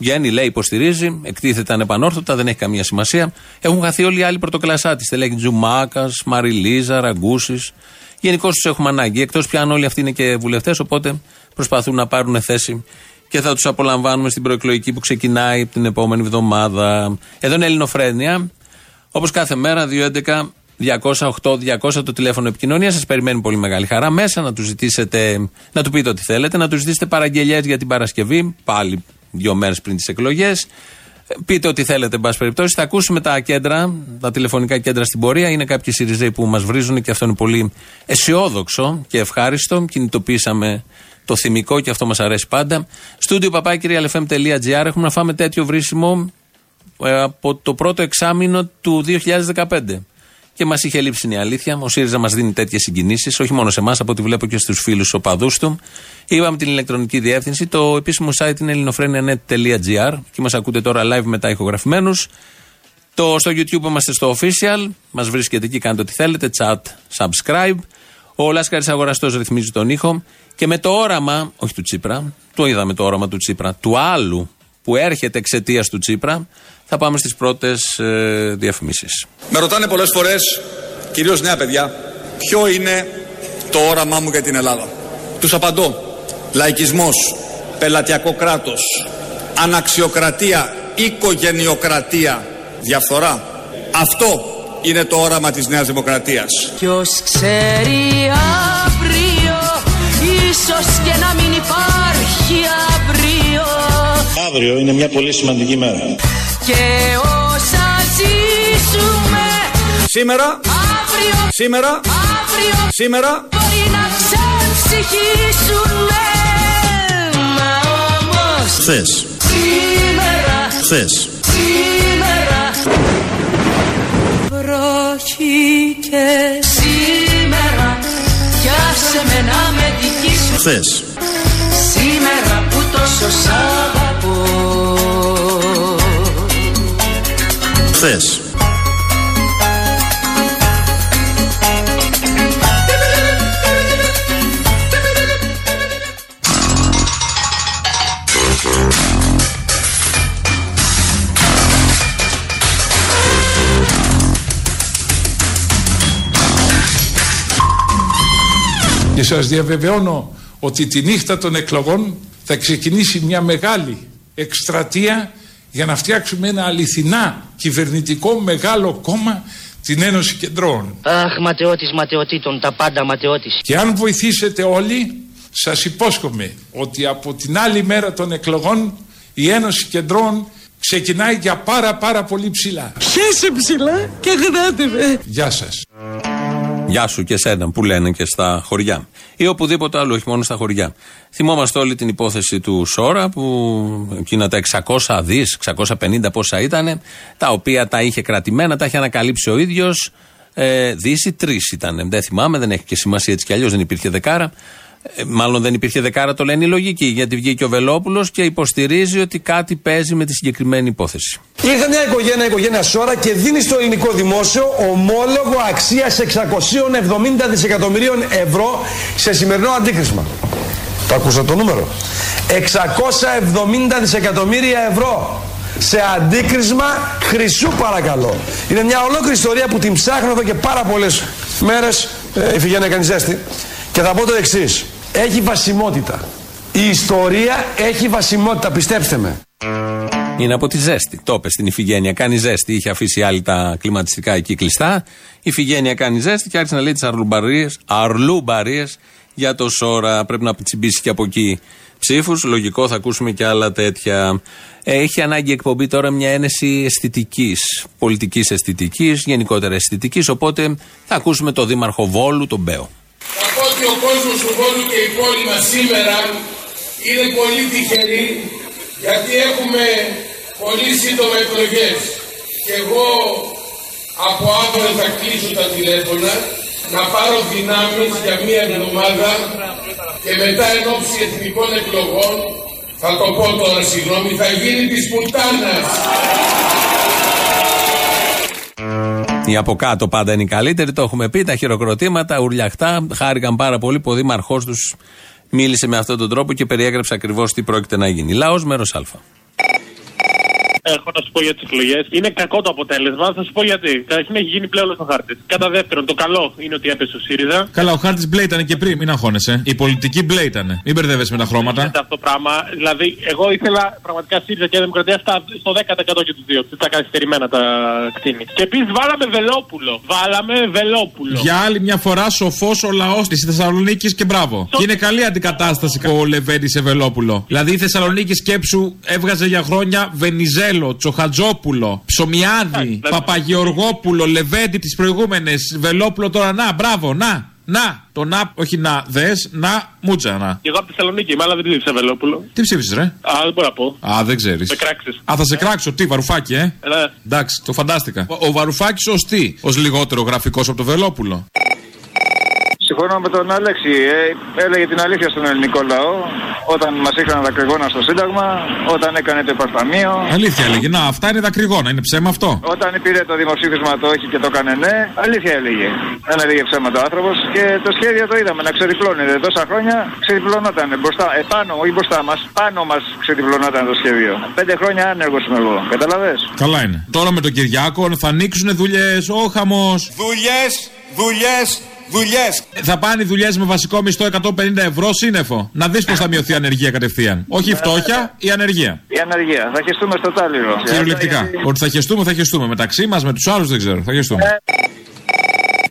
Βγαίνει, λέει, υποστηρίζει, εκτίθεται ανεπανόρθωτα, δεν έχει καμία σημασία. Έχουν χαθεί όλοι οι άλλοι πρωτοκλασάτε. Στελέχη Τζουμάκας, Μαριλίζα, Ραγκούσης. Γενικώς τους έχουμε ανάγκη. Εκτός πια αν όλοι αυτοί είναι και βουλευτές, οπότε προσπαθούν να πάρουν θέση και θα τους απολαμβάνουμε στην προεκλογική που ξεκινάει την επόμενη εβδομάδα. Εδώ είναι Ελληνοφρένια. Όπως κάθε μέρα, 211 208 200 το τηλέφωνο επικοινωνίας. Σας περιμένει πολύ μεγάλη χαρά. Μέσα να τους ζητήσετε, να του πείτε ό,τι θέλετε, να τους ζητήσετε παραγγελίε για την Παρασκευή. Πάλι δύο μέρες πριν τις εκλογές. Πείτε ό,τι θέλετε, εν πάση περιπτώσει. Θα ακούσουμε τα κέντρα, τα τηλεφωνικά κέντρα στην πορεία. Είναι κάποιοι Σιριζέοι που μας βρίζουν και αυτό είναι πολύ αισιόδοξο και ευχάριστο. Κινητοποίησαμε το θυμικό και αυτό μας αρέσει πάντα. Στούντιο παπάκυριαλεφm.gr έχουμε να φάμε τέτοιο βρίσιμο ε, από το πρώτο εξάμεινο του 2015. Και μας είχε λείψει η αλήθεια. Ο ΣΥΡΙΖΑ μας δίνει τέτοιες συγκινήσεις, όχι μόνο σε εμάς, από ό,τι βλέπω και στους φίλους οπαδούς του. Είπαμε την ηλεκτρονική διεύθυνση. Το επίσημο site είναι ελληνοφρένια.net.gr και μας ακούτε τώρα live μετά ηχογραφημένους. Το, στο YouTube είμαστε στο official. Μας βρίσκεται εκεί, κάντε ό,τι θέλετε. Chat, subscribe. Ο Λάσκαρης Αγοραστός ρυθμίζει τον ήχο. Και με το όραμα, όχι του Τσίπρα, το είδαμε το όραμα του Τσίπρα, του άλλου που έρχεται εξαιτίας του Τσίπρα, θα πάμε στις πρώτες ε, διαφημίσεις. Με ρωτάνε πολλές φορές, κυρίως νέα παιδιά, ποιο είναι το όραμά μου για την Ελλάδα. Τους απαντώ. Λαϊκισμός, πελατειακό κράτος, αναξιοκρατία, οικογενειοκρατία, διαφθορά. Αυτό είναι το όραμα της Νέας Δημοκρατίας. Ποιος ξέρει αύριο, ίσως και να μην υπάρχει αύριο. Αύριο είναι μια πολύ σημαντική μέρα. Και όσα ζήσουμε Σήμερα, αύριο, σήμερα, αύριο σήμερα, μπορεί να ξεμψυχήσουμε. Μα όμως Χθες, σήμερα, χθες, σήμερα. Πρόκειται σήμερα κι άσε με να με δικήσω χθες, σήμερα που τόσο σ' χθες. Και σας διαβεβαιώνω ότι τη νύχτα των εκλογών θα ξεκινήσει μια μεγάλη εκστρατεία για να φτιάξουμε ένα αληθινά κυβερνητικό μεγάλο κόμμα την Ένωση Κεντρών. Αχ, ματαιώτης ματαιωτήτων, τα πάντα ματαιώτης. Και αν βοηθήσετε όλοι, σας υπόσχομαι ότι από την άλλη μέρα των εκλογών η Ένωση Κεντρών ξεκινάει για πάρα πάρα πολύ ψηλά. Χέσε ψηλά και γράτε με. Γεια σας. Γεια σου και σένα που λένε και στα χωριά. Ή οπουδήποτε άλλο, όχι μόνο στα χωριά. Θυμόμαστε όλη την υπόθεση του Σόρα που εκείνα τα 600 δις, 650 πόσα ήταν, τα οποία τα είχε κρατημένα, τα είχε ανακαλύψει ο ίδιος. Ε, Δύση τρεις ήταν. Δεν θυμάμαι, δεν έχει και σημασία έτσι κι αλλιώς, δεν υπήρχε δεκάρα. Ε, μάλλον δεν υπήρχε δεκάρα, το λένε οι λογικοί, γιατί βγήκε ο Βελόπουλος και υποστηρίζει ότι κάτι παίζει με τη συγκεκριμένη υπόθεση. Ήρθε μια οικογένεια, οικογένεια Σόρα και δίνει στο ελληνικό δημόσιο ομόλογο αξίας 670 δισεκατομμυρίων ευρώ σε σημερινό αντίκρισμα. Το ακούσα το νούμερο; 670 δισεκατομμύρια ευρώ σε αντίκρισμα χρυσού παρακαλώ. Είναι μια ολόκληρη ιστορία που την ψάχνω εδώ και πάρα πολλές μέρες ε, η Φιγένεια κάνει ζέστη. Και θα πω το εξής. Έχει βασιμότητα. Η ιστορία έχει βασιμότητα, πιστέψτε με. Είναι από τη ζέστη. Το είπε στην Ιφηγένεια. Κάνει ζέστη. Είχε αφήσει άλλη τα κλιματιστικά εκεί κλειστά. Η Ιφηγένεια κάνει ζέστη και άρχισε να λέει τις αρλούμπαρίε για το Σόρα. Πρέπει να τσιμπήσει και από εκεί ψήφους. Λογικό, θα ακούσουμε και άλλα τέτοια. Έχει ανάγκη η εκπομπή τώρα μια ένεση αισθητικής, πολιτικής αισθητικής, γενικότερα αισθητικής. Οπότε θα ακούσουμε το δήμαρχο Βόλου, τον Μπέο. Θα πω ότι ο κόσμος του Βόλου και η πόλη μας σήμερα είναι πολύ τυχεροί γιατί έχουμε πολύ σύντομα εκλογές. Και εγώ από αύριο θα κλείσω τα τηλέφωνα να πάρω δυνάμεις για μία εβδομάδα και μετά εν ώψη εθνικών εκλογών θα το πω τώρα συγγνώμη θα γίνει της πουτάνας. Οι από κάτω πάντα είναι οι καλύτεροι, το έχουμε πει. Τα χειροκροτήματα, ουρλιαχτά. Χάρηκαν πάρα πολύ που ο δήμαρχός τους μίλησε με αυτόν τον τρόπο και περιέγραψε ακριβώς τι πρόκειται να γίνει. Λαός μέρος Α. Έχω να σου πω για τις εκλογές. Είναι κακό το αποτέλεσμα. Θα σου πω γιατί. Καταρχήν έχει γίνει πλέον ο χάρτης. Κατά δεύτερον, το καλό είναι ότι έπεσε ο ΣΥΡΙΖΑ. Καλά, ο χάρτης μπλε ήταν και πριν, μην αγχώνεσαι. Η πολιτική μπλε ήταν. Μην μπερδεύεσαι με τα χρώματα. Είναι αυτό το πράγμα. Δηλαδή, εγώ ήθελα πραγματικά ΣΥΡΙΖΑ και Δημοκρατία στα, στο 10% και τους δύο. Τα καθυστερημένα τα κτίνη. Και επίσης βάλαμε Βελόπουλο. Βάλαμε Βελόπουλο. Για άλλη μια φορά σοφός ο λαός της Θεσσαλονίκης και μπράβο. Και είναι καλή αντικατάσταση που ο Λεβέντη σε Βελόπουλο. Δηλαδή η Θεσσαλονίκη σκέψου έβγαζε για χρόνια Βενιζέλο, Τσοχατζόπουλο, Ψωμιάδη, Παπαγεωργόπουλο, Λεβέντη τι προηγούμενε, Βελόπουλο τώρα να, μπράβο, να. Να, το να, όχι να δες, να, μούτσα να. Και εγώ από τη Θεσσαλονίκη είμαι, αλλά δεν ψήφισα Βελόπουλο. Τι ψήφισες, ρε; Α, δεν μπορώ να πω. Α, δεν ξέρεις. Με κράξεις. Α, θα σε κράξω, τι, βαρουφάκι, ε. Ναι. Εντάξει, το φαντάστηκα. Ο, ο Βαρουφάκης ως τι, ως λιγότερο γραφικός από το Βελόπουλο. Συμφωνώ με τον Αλέξη. Ε, έλεγε την αλήθεια στον ελληνικό λαό όταν μας είχαν δακρυγόνα στο Σύνταγμα, όταν έκανε το υπασταμείο. Αλήθεια έλεγε. Να, αυτά είναι δακρυγόνα, είναι ψέμα αυτό. Όταν πήρε το δημοψήφισμα το όχι και το έκανε ναι, αλήθεια έλεγε. Δεν έλεγε ψέματα ο άνθρωπος και το σχέδιο το είδαμε να ξεδιπλώνεται. Τόσα χρόνια ξεδιπλωνόταν μπροστά, επάνω, όχι μπροστά μας, πάνω μας ξεδιπλωνόταν το σχέδιο. Πέντε χρόνια άνεργος είμαι εγώ. Καταλαβέ. Καλά είναι. Τώρα με τον Κυριάκο θα ανοίξουν δουλειές, ο χαμός. Δουλειές, δουλειές, δουλειές. Θα πάνε δουλειές με βασικό μισθό 150 ευρώ σύννεφο. Να δεις πώς θα μειωθεί η ανεργία κατευθείαν. Όχι η φτώχεια, η ανεργία. Η ανεργία. Θα χεστούμε στο τάλιρο. Κυριολεκτικά. Ότι θα χεστούμε, θα χεστούμε. Μεταξύ μας, με τους άλλους δεν ξέρω. Θα χεστούμε.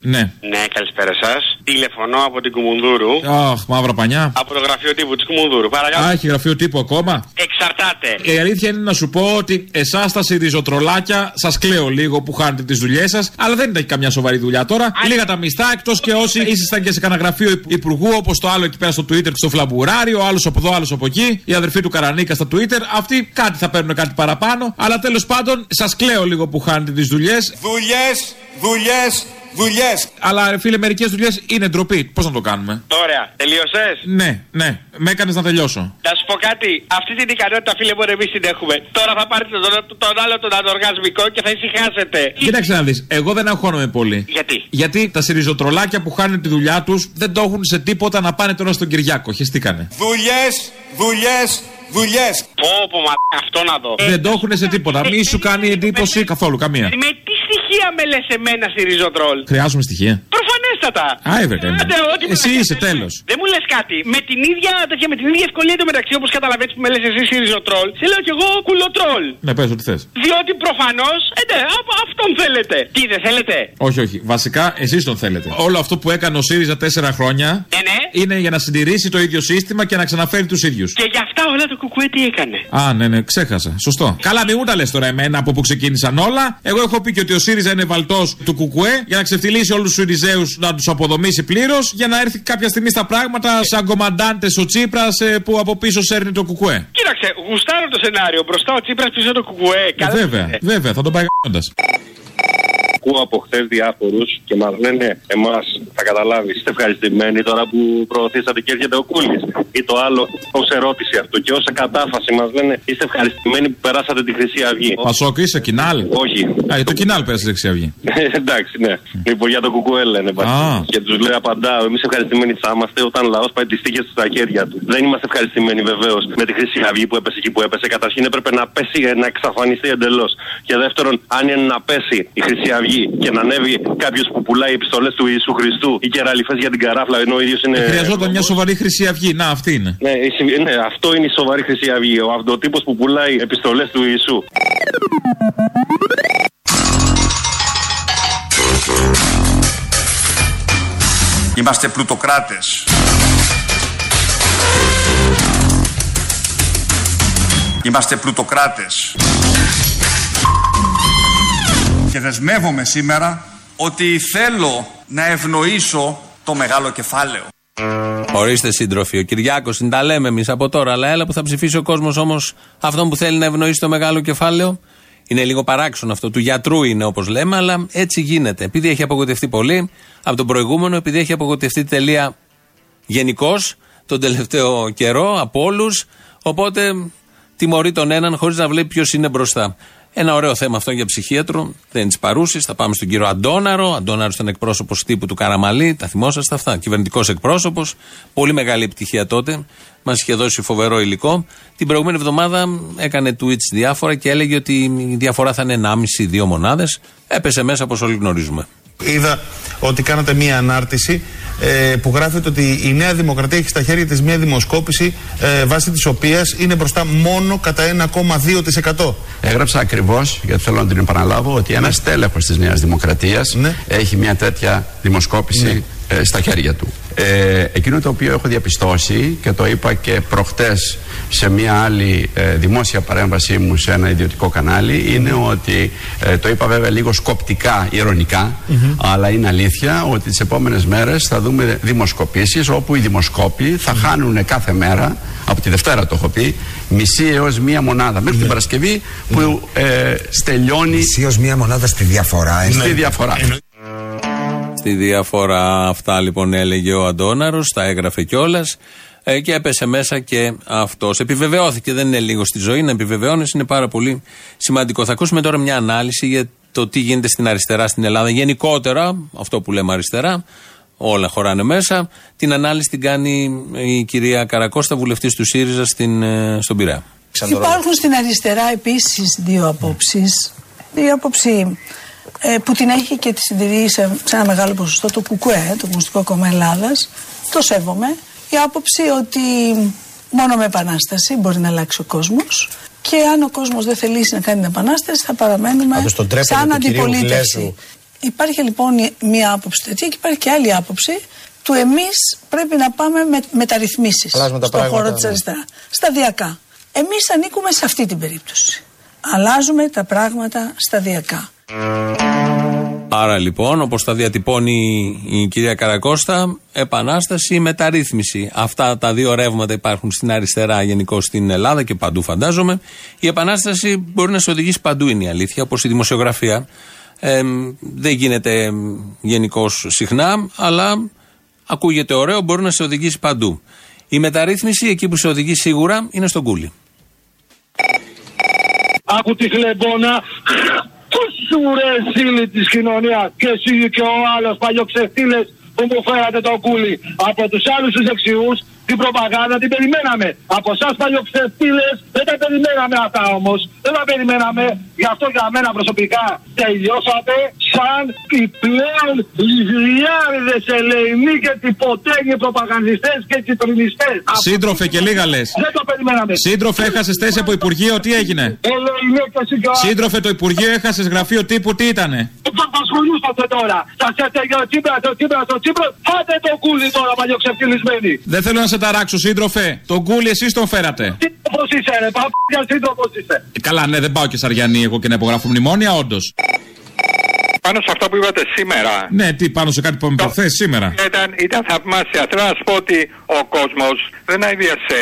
Ναι. Ναι, καλησπέρα σας. Τηλεφωνώ από την Κουμουνδούρου. Αχ, μαύρα πανιά. Από το γραφείο τύπου της Κουμουνδούρου. Παρακαλώ. Α, έχει γραφείο τύπου ακόμα. Εξαρτάται. Η αλήθεια είναι να σου πω ότι εσάς τα σιριζοτρολάκια σας κλαίω λίγο που χάνετε τις δουλειές σας, αλλά δεν έχει καμιά σοβαρή δουλειά τώρα. Λίγα τα μισθά, εκτός και όσοι ήσασταν και σε κανένα γραφείο υπ- υπουργού, όπως το άλλο εκεί πέρα στο Twitter και στο Φλαμπουράριο, άλλος από εδώ, άλλος από εκεί, η αδερφή του Καρανίκα στα Twitter. Αυτοί κάτι θα παίρνουν κάτι παραπάνω, αλλά τέλος πάντων σας κλαίω λίγο που χάνετε τις δουλειές. Δουλειές, δουλειές, δουλειές. Αλλά ρε φίλε, μερικές δουλειές είναι ντροπή. Πώς να το κάνουμε; Ωραία, τελείωσες; Ναι, ναι, με έκανες να τελειώσω. Να σου πω κάτι. Αυτή την ικανότητα, φίλε μου, εμείς την έχουμε. Τώρα θα πάρετε τον, τον άλλο τον ανοργασμικό και θα ησυχάσετε. Κοίταξε να δεις, εγώ δεν αγχώνομαι πολύ. Γιατί; Γιατί τα σιριζοτρολάκια που χάνουν τη δουλειά τους δεν το έχουν σε τίποτα να πάνε τώρα στον Κυριάκο. Χεστήκανε. Δουλειές, δουλειές, δουλειές. Πω, πω, μα αυτό να δω. Δεν το έχουν σε τίποτα. Μη σου κάνει εντύπωση καθόλου, καμία. Με τι στοιχεία με λες εμένα στη ριζοτρόλ. Χρειάζομαι στοιχεία. Προφανέστατα. Προφανέστατα. Άιβρε, καημένη. Άντε, ό,τι Εσύ μεταξύ είσαι, πες. τέλος. Δεν μου λες κάτι. Με την ίδια, τέτοια, με την ίδια ευκολία εντωμεταξύ, όπως καταλαβαίνεις που με λες εσύ Σιριζοτρόλ, σε λέω κι εγώ κουλοτρόλ. Ναι, πες ό,τι θες. Διότι προφανώς, ε, ναι, α- αυτόν θέλετε. Τι δεν θέλετε; Όχι, όχι. Βασικά, εσείς τον θέλετε. Όλο αυτό που έκανε ο ΣΥΡΙΖΑ τέσσερα χρόνια Ναι, ναι. είναι για να συντηρήσει το ίδιο σύστημα και να ξαναφέρει τους ίδιους. Και γι' αυτά όλα το κουκουέ τι έκανε. Α, ναι, ναι, ξέχασα. Σωστό. Καλά, μην μου τα λες τώρα εμένα από που ξεκίνησαν όλα. Εγώ έχω πει και ότι ο ΣΥΡΙΖΑ είναι βαλτός του Κουκουέ για να ξεφτυλίσει όλους τους Σουριζέου να τους αποδομήσει πλήρως για να έρθει κάποια στιγμή στα πράγματα σαν κομμαντάντες ο Τσίπρας που από πίσω σέρνει το Κουκουέ. Κοίταξε, γουστάρω το σενάριο. Μπροστά ο Τσίπρας πίσω το κουκουέ. Ε, Καλά. βέβαια, βέβαια, θα τον πάει γ***οντας. Ακούω από χθες διάφορους και μας λένε εμάς, θα καταλάβεις, είστε ευχαριστημένοι τώρα που προωθήσατε και έρχεται ο Κούλης. Ή το άλλο, ως ερώτηση αυτό. Και ως κατάφαση μας λένε, είστε ευχαριστημένοι που περάσατε τη Χρυσή Αυγή. Πασόκ είσαι, κοινάλ. Όχι. Α, το κοινάλ πέρασε η Δεξιά Αυγή. Εντάξει, ναι. Λοιπόν, για το κουκουέ λένε. Α. Και τους λέει, απαντάω, εμείς ευχαριστημένοι θα είμαστε όταν λαός πάει τις τύχε του στα χέρια του. Δεν είμαστε ευχαριστημένοι βεβαίως με τη Χρυσή Αυγή που έπεσε εκεί που έπεσε. Καταρχήν έπρεπε να πέσει, να εξαφανιστεί εντελώς. Και δεύτερον, αν είναι να πέσει η Χρυσή Αυγή και να ανέβει κάποιος που πουλάει επιστολές του Ιησού Χριστού ή κεραλιφέ για την καράφλα ενώ ο ίδιος είναι. Χρειαζόταν μια σοβαρή Χρυσή Αυγή. Να, αυτή είναι. Ναι, η συ- ναι, αυτό είναι η σοβαρή Χρυσή Αυγή. Ο αυτοτύπος που πουλάει επιστολές του Ιησού. Είμαστε πλουτοκράτες. Είμαστε πλουτοκράτες. Και δεσμεύομαι σήμερα ότι θέλω να ευνοήσω το μεγάλο κεφάλαιο. Ορίστε σύντροφοι, ο Κυριάκος την τα λέμε εμείς από τώρα. Αλλά έλα που θα ψηφίσει ο κόσμος όμως αυτόν που θέλει να ευνοήσει το μεγάλο κεφάλαιο. Είναι λίγο παράξενο αυτό. Του γιατρού είναι όπως λέμε, αλλά έτσι γίνεται. Επειδή έχει απογοητευτεί πολύ από τον προηγούμενο, επειδή έχει απογοητευτεί τελεία γενικώς τον τελευταίο καιρό από όλους. Οπότε τιμωρεί τον έναν χωρίς να βλέπει ποιος είναι μπροστά. Ένα ωραίο θέμα αυτό για ψυχίατρο. Δεν είναι της παρούσης. Θα πάμε στον κύριο Αντώναρο. Αντώναρος ήταν εκπρόσωπος τύπου του Καραμαλή. Τα θυμόσαστε αυτά; Κυβερνητικός εκπρόσωπος. Πολύ μεγάλη επιτυχία τότε. Μας είχε δώσει φοβερό υλικό. Την προηγούμενη εβδομάδα έκανε tweets διάφορα και έλεγε ότι η διαφορά θα είναι 1,5-2 μονάδες. Έπεσε μέσα όπως όλοι γνωρίζουμε. Είδα ότι κάνατε μία ανάρτηση ε, που γράφεται ότι η Νέα Δημοκρατία έχει στα χέρια της μία δημοσκόπηση ε, βάσει της οποίας είναι μπροστά μόνο κατά 1,2%. Έγραψα ακριβώς, γιατί θέλω να την επαναλάβω, ότι ένα τέλεχο της Νέας Δημοκρατίας έχει μια τέτοια δημοσκόπηση ε, στα χέρια του. Ε, εκείνο το οποίο έχω διαπιστώσει και το είπα και προχτές σε μια άλλη ε, δημόσια παρέμβασή μου σε ένα ιδιωτικό κανάλι είναι ότι ε, το είπα βέβαια λίγο σκοπτικά, ηρωνικά αλλά είναι αλήθεια ότι τις επόμενες μέρες θα δούμε δημοσκοπήσεις όπου οι δημοσκόποι θα χάνουν κάθε μέρα από τη Δευτέρα το έχω πει μισή έως μία μονάδα μέχρι την Παρασκευή που ε, στελειώνει Μισή ως μία μονάδα στη διαφορά. ε. στη διαφορά. Στη διαφορά αυτά λοιπόν έλεγε ο Αντώναρος, τα έγραφε κιόλας ε, και έπεσε μέσα και αυτός. Επιβεβαιώθηκε, δεν είναι λίγο στη ζωή, να επιβεβαιώνεις είναι πάρα πολύ σημαντικό. Θα ακούσουμε τώρα μια ανάλυση για το τι γίνεται στην αριστερά στην Ελλάδα. Γενικότερα, αυτό που λέμε αριστερά, όλα χωράνε μέσα. Την ανάλυση την κάνει η κυρία Καρακώστα, βουλευτής του ΣΥΡΙΖΑ στην, ε, στον Πειραιά. Υπάρχουν στην αριστερά επίσης δύο απόψεις. Η άποψη ε, που την έχει και τη συντηρεί σε, σε ένα μεγάλο ποσοστό το ΚΚΕ, το Κομμουνιστικό Κόμμα Ελλάδας. Το σέβομαι. Η άποψη ότι μόνο με επανάσταση μπορεί να αλλάξει ο κόσμος και αν ο κόσμος δεν θελήσει να κάνει την επανάσταση θα παραμένουμε Πάντως τον τρέπεται σαν του κυρίου αντιπολίτευση. Γλέζου. Υπάρχει λοιπόν μία άποψη τέτοια και υπάρχει και άλλη άποψη του εμείς πρέπει να πάμε με μεταρρυθμίσεις Αλλάζουμε τα στον πράγματα, χώρο της ναι. αριστερά. Σταδιακά. Εμείς ανήκουμε σε αυτή την περίπτωση. Αλλάζουμε τα πράγματα σταδιακά. Άρα λοιπόν, όπως τα διατυπώνει η κυρία Καρακώστα, επανάσταση ή μεταρρύθμιση. Αυτά τα δύο ρεύματα υπάρχουν στην αριστερά γενικώ στην Ελλάδα και παντού φαντάζομαι. Η επανάσταση μπορεί να σε οδηγήσει παντού, είναι η αλήθεια, όπως η δημοσιογραφία. Ε, δεν γίνεται γενικώς συχνά, αλλά ακούγεται ωραίο, μπορεί να σε οδηγήσει παντού. Η μεταρρύθμιση, εκεί που σε οδηγεί σίγουρα, είναι στον κούλι. Άκου τη χλεμπόνα. Πού σου ρε σύλλη της κοινωνίας και εσύ και ο άλλος παλιοξεφτύλες που μου φέρατε το κούλι. Από τους άλλους τους δεξιούς την προπαγάνδα την περιμέναμε. Από εσάς παλιοξεφτύλε δεν τα περιμέναμε αυτά όμως. Δεν τα περιμέναμε. Γι' αυτό για μένα προσωπικά τελειώσατε. σαν οι πλέον λιγριάριδες ελεηνοί και τυποτέγνοι προπαγανδιστές και κυτρινιστές. Σύντροφε και λίγα λες. Δεν το περιμέναμε. Σύντροφε, έχασες θέση από Υπουργείο, τι έγινε; Ελεηνοί και συγκεκριμένα. Σύντροφε, το Υπουργείο έχασες γραφείο τύπου, τι ήτανε; Δεν θα ασχολούσατε τώρα. Σας έφταιγε ο Τσίπρας, ο Τσίπρας, ο Τσίπρας. Πάτε το κούλι τώρα παλιοξευτυλισμένοι. Δεν θέλω να σε ταράξω, σύντροφε. Τον κούλι εσείς τον φέρατε. Πώς είσαι ρε, παπιά σύντροφος είσαι. Ε, Καλά, ναι, δεν πάω και σαριανή εγώ και να υπογράφω μνημόνια, όντως. Πάνω σε αυτά που είπατε σήμερα. Ναι, τι πάνω σε κάτι που είπαμε προχθές σήμερα. Ήταν, ήταν θαυμάσια. Θέλω να σου πω ότι ο κόσμος δεν αηδίασε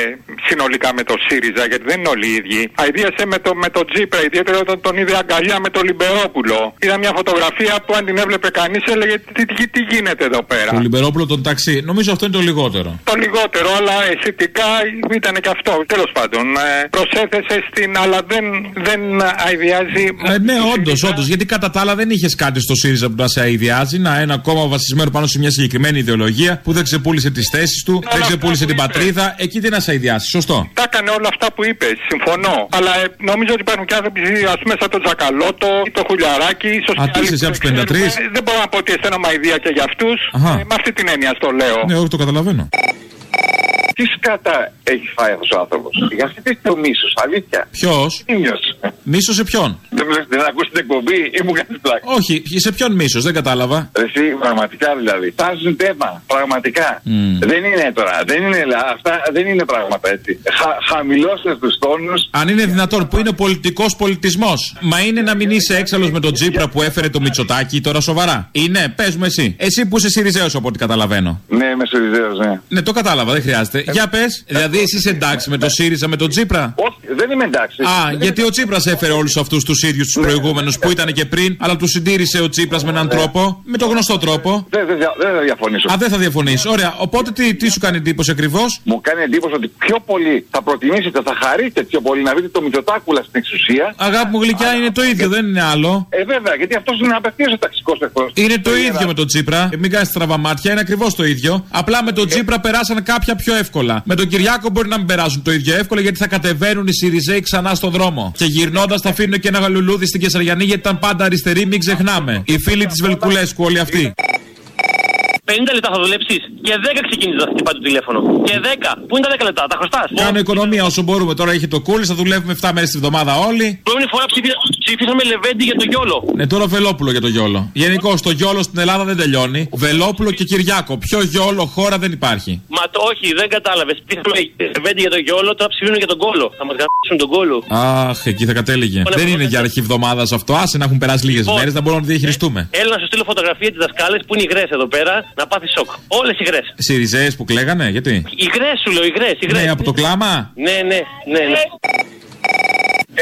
συνολικά με το ΣΥΡΙΖΑ, γιατί δεν είναι όλοι οι ίδιοι. Αηδίασε με το, με το Τζίπρα, ιδιαίτερα όταν τον είδε αγκαλιά με το Λιμπερόπουλο. Είδα μια φωτογραφία που αν την έβλεπε κανείς έλεγε τι, τι, τι γίνεται εδώ πέρα; Το Λιμπερόπουλο τον ταξί. Νομίζω αυτό είναι το λιγότερο. Το λιγότερο, αλλά αισθητικά ήταν και αυτό. Τέλος πάντων, ε, προσέθεσε στην, αλλά δεν, δεν αηδιάζει. Ε, ναι, όντως, όντως. Γιατί κατά τα άλλα δεν είχες κάτι στο ΣΥΡΙΖΑ που να σε αειδιάζει. Να ένα κόμμα βασισμένο πάνω σε μια συγκεκριμένη ιδεολογία που δεν ξεπούλησε τις θέσεις του, δεν ξεπούλησε την πατρίδα. Εκεί τι να σε αειδιάσει. Σωστό. Τα έκανε όλα αυτά που είπε, συμφωνώ. Αλλά ε, νομίζω ότι υπάρχουν και άνθρωποι, ας πούμε, σαν τον Τζακαλώτο ή το Χουλιαράκι, ίσω Α, τι είσαι από τους 53. Δεν μπορώ να πω ότι αισθάνομαι αηδία και για αυτούς. Αχα. με αυτή την έννοια στο λέω. Ναι, όχι, το καταλαβαίνω. Τι σκάτα έχει φάει αυτός ο άνθρωπος; Για αυτή τη το μίσος, αλήθεια. Ποιος; Μίσος σε ποιον; Δεν, βλέπεις, δεν ακούς την εκπομπή ή μου κάνεις πλάκα; Όχι, σε ποιον μίσος, δεν κατάλαβα. Εσύ, πραγματικά δηλαδή. Τάζουν τέμα. Πραγματικά. Δεν είναι τώρα. Δεν είναι, αυτά δεν είναι πράγματα έτσι. Χα, χαμηλώστε τους τόνους. Αν είναι δυνατόν, που είναι πολιτικός πολιτισμός. Μα είναι να μην είσαι έξαλλος με τον Τζίπρα που έφερε το Μητσοτάκι τώρα σοβαρά. Είναι, πες μου εσύ. Εσύ που είσαι Σιριζέος από ό,τι καταλαβαίνω. Ναι, είμαι Σιριζέος, ναι. Ναι, το κατάλαβα, δεν χρειάζεται. Για πες, δηλαδή εσύ είσαι εντάξει με το ΣΥΡΙΖΑ, με τον Τζίπρα. Όχι, δεν είμαι εντάξει. Α, γιατί ο Τσίπρας έφερε όλους αυτούς τους ίδιους τους προηγούμενους που ήταν και πριν, αλλά τους συντήρησε ο Τσίπρας με έναν τρόπο, με τον γνωστό τρόπο. Δεν δεν- δεν θα διαφωνήσω. Α, δεν θα διαφωνήσει. Ωραία. Οπότε τι, τι σου κάνει εντύπωση ακριβώς; Μου κάνει εντύπωση ότι πιο πολύ θα προτιμήσετε, θα χαρείτε πιο πολύ να δείτε το Μητσοτάκουλα στην εξουσία. Αγάπη μου γλυκιά είναι το ίδιο, δεν είναι άλλο. Ε, βέβαια, γιατί αυτός είναι απευθείας ο ταξικός εχθρό. Είναι το ίδιο με τον Τσίπρα. Ε, Μην κάνεις στραβά μάτια, είναι ακριβώς το ίδιο. Απλά με τον Τσίπρα περάσαν κάποια πιο εύκολα. Με τον Κυριάκο μπορεί να μην περάσουν το ίδιο εύκολα γιατί θα κατεβαίνουν οι Σιριζέοι ξανά στον δρόμο. Και γυρνώντας θα αφήνουν και ένα γαλουλούδι στην Κεσαριανή γιατί ήταν πάντα αριστεροί, μην ξεχνάμε. Οι φίλοι της Βελκουλέσκου όλοι αυτοί. 50 λεπτά θα δουλέψεις και 10 ξεκίνησε να χτυπάει το τηλέφωνο. Και 10. Πού είναι τα 10 λεπτά, τα χρωστάς; Κάνω οικονομία όσο μπορούμε. Τώρα έχει το κούλι, θα δουλεύουμε 7 μέρες τη βδομάδα όλοι. Προηγούμενη φορά ψηφί- ψηφίσαμε Λεβέντι για το Γιόλο. Ναι, τώρα Βελόπουλο για το Γιόλο. Γενικώ το Γιόλο στην Ελλάδα δεν τελειώνει. Βελόπουλο και Κυριάκο. Πιο Γιόλο χώρα δεν υπάρχει. Μα το όχι, δεν κατάλαβες. Ψηφίσαμε Λεβέντι για το Γιόλο, τώρα ψηφίζουν για τον Κόλο. Θα μας γράψουν τον Κόλο. Αχ, εκεί θα κατέληγε. Δεν είναι για αρχή εβδομάδα αυτό. Άσε να έχουν περάσει λίγες μέρες, να μπορούμε να το διαχειριστούμε. Έλα να σου στείλω φωτογραφία της δασκάλε που είναι υγρές εδώ πέρα να πάθεις σοκ. Όλες υγρές. Σιριζέε που κλαίγανε, γιατί; Υγρές σου λέω, υγρές. Ναι, από το κλάμα; Ναι, ναι, ναι. ναι.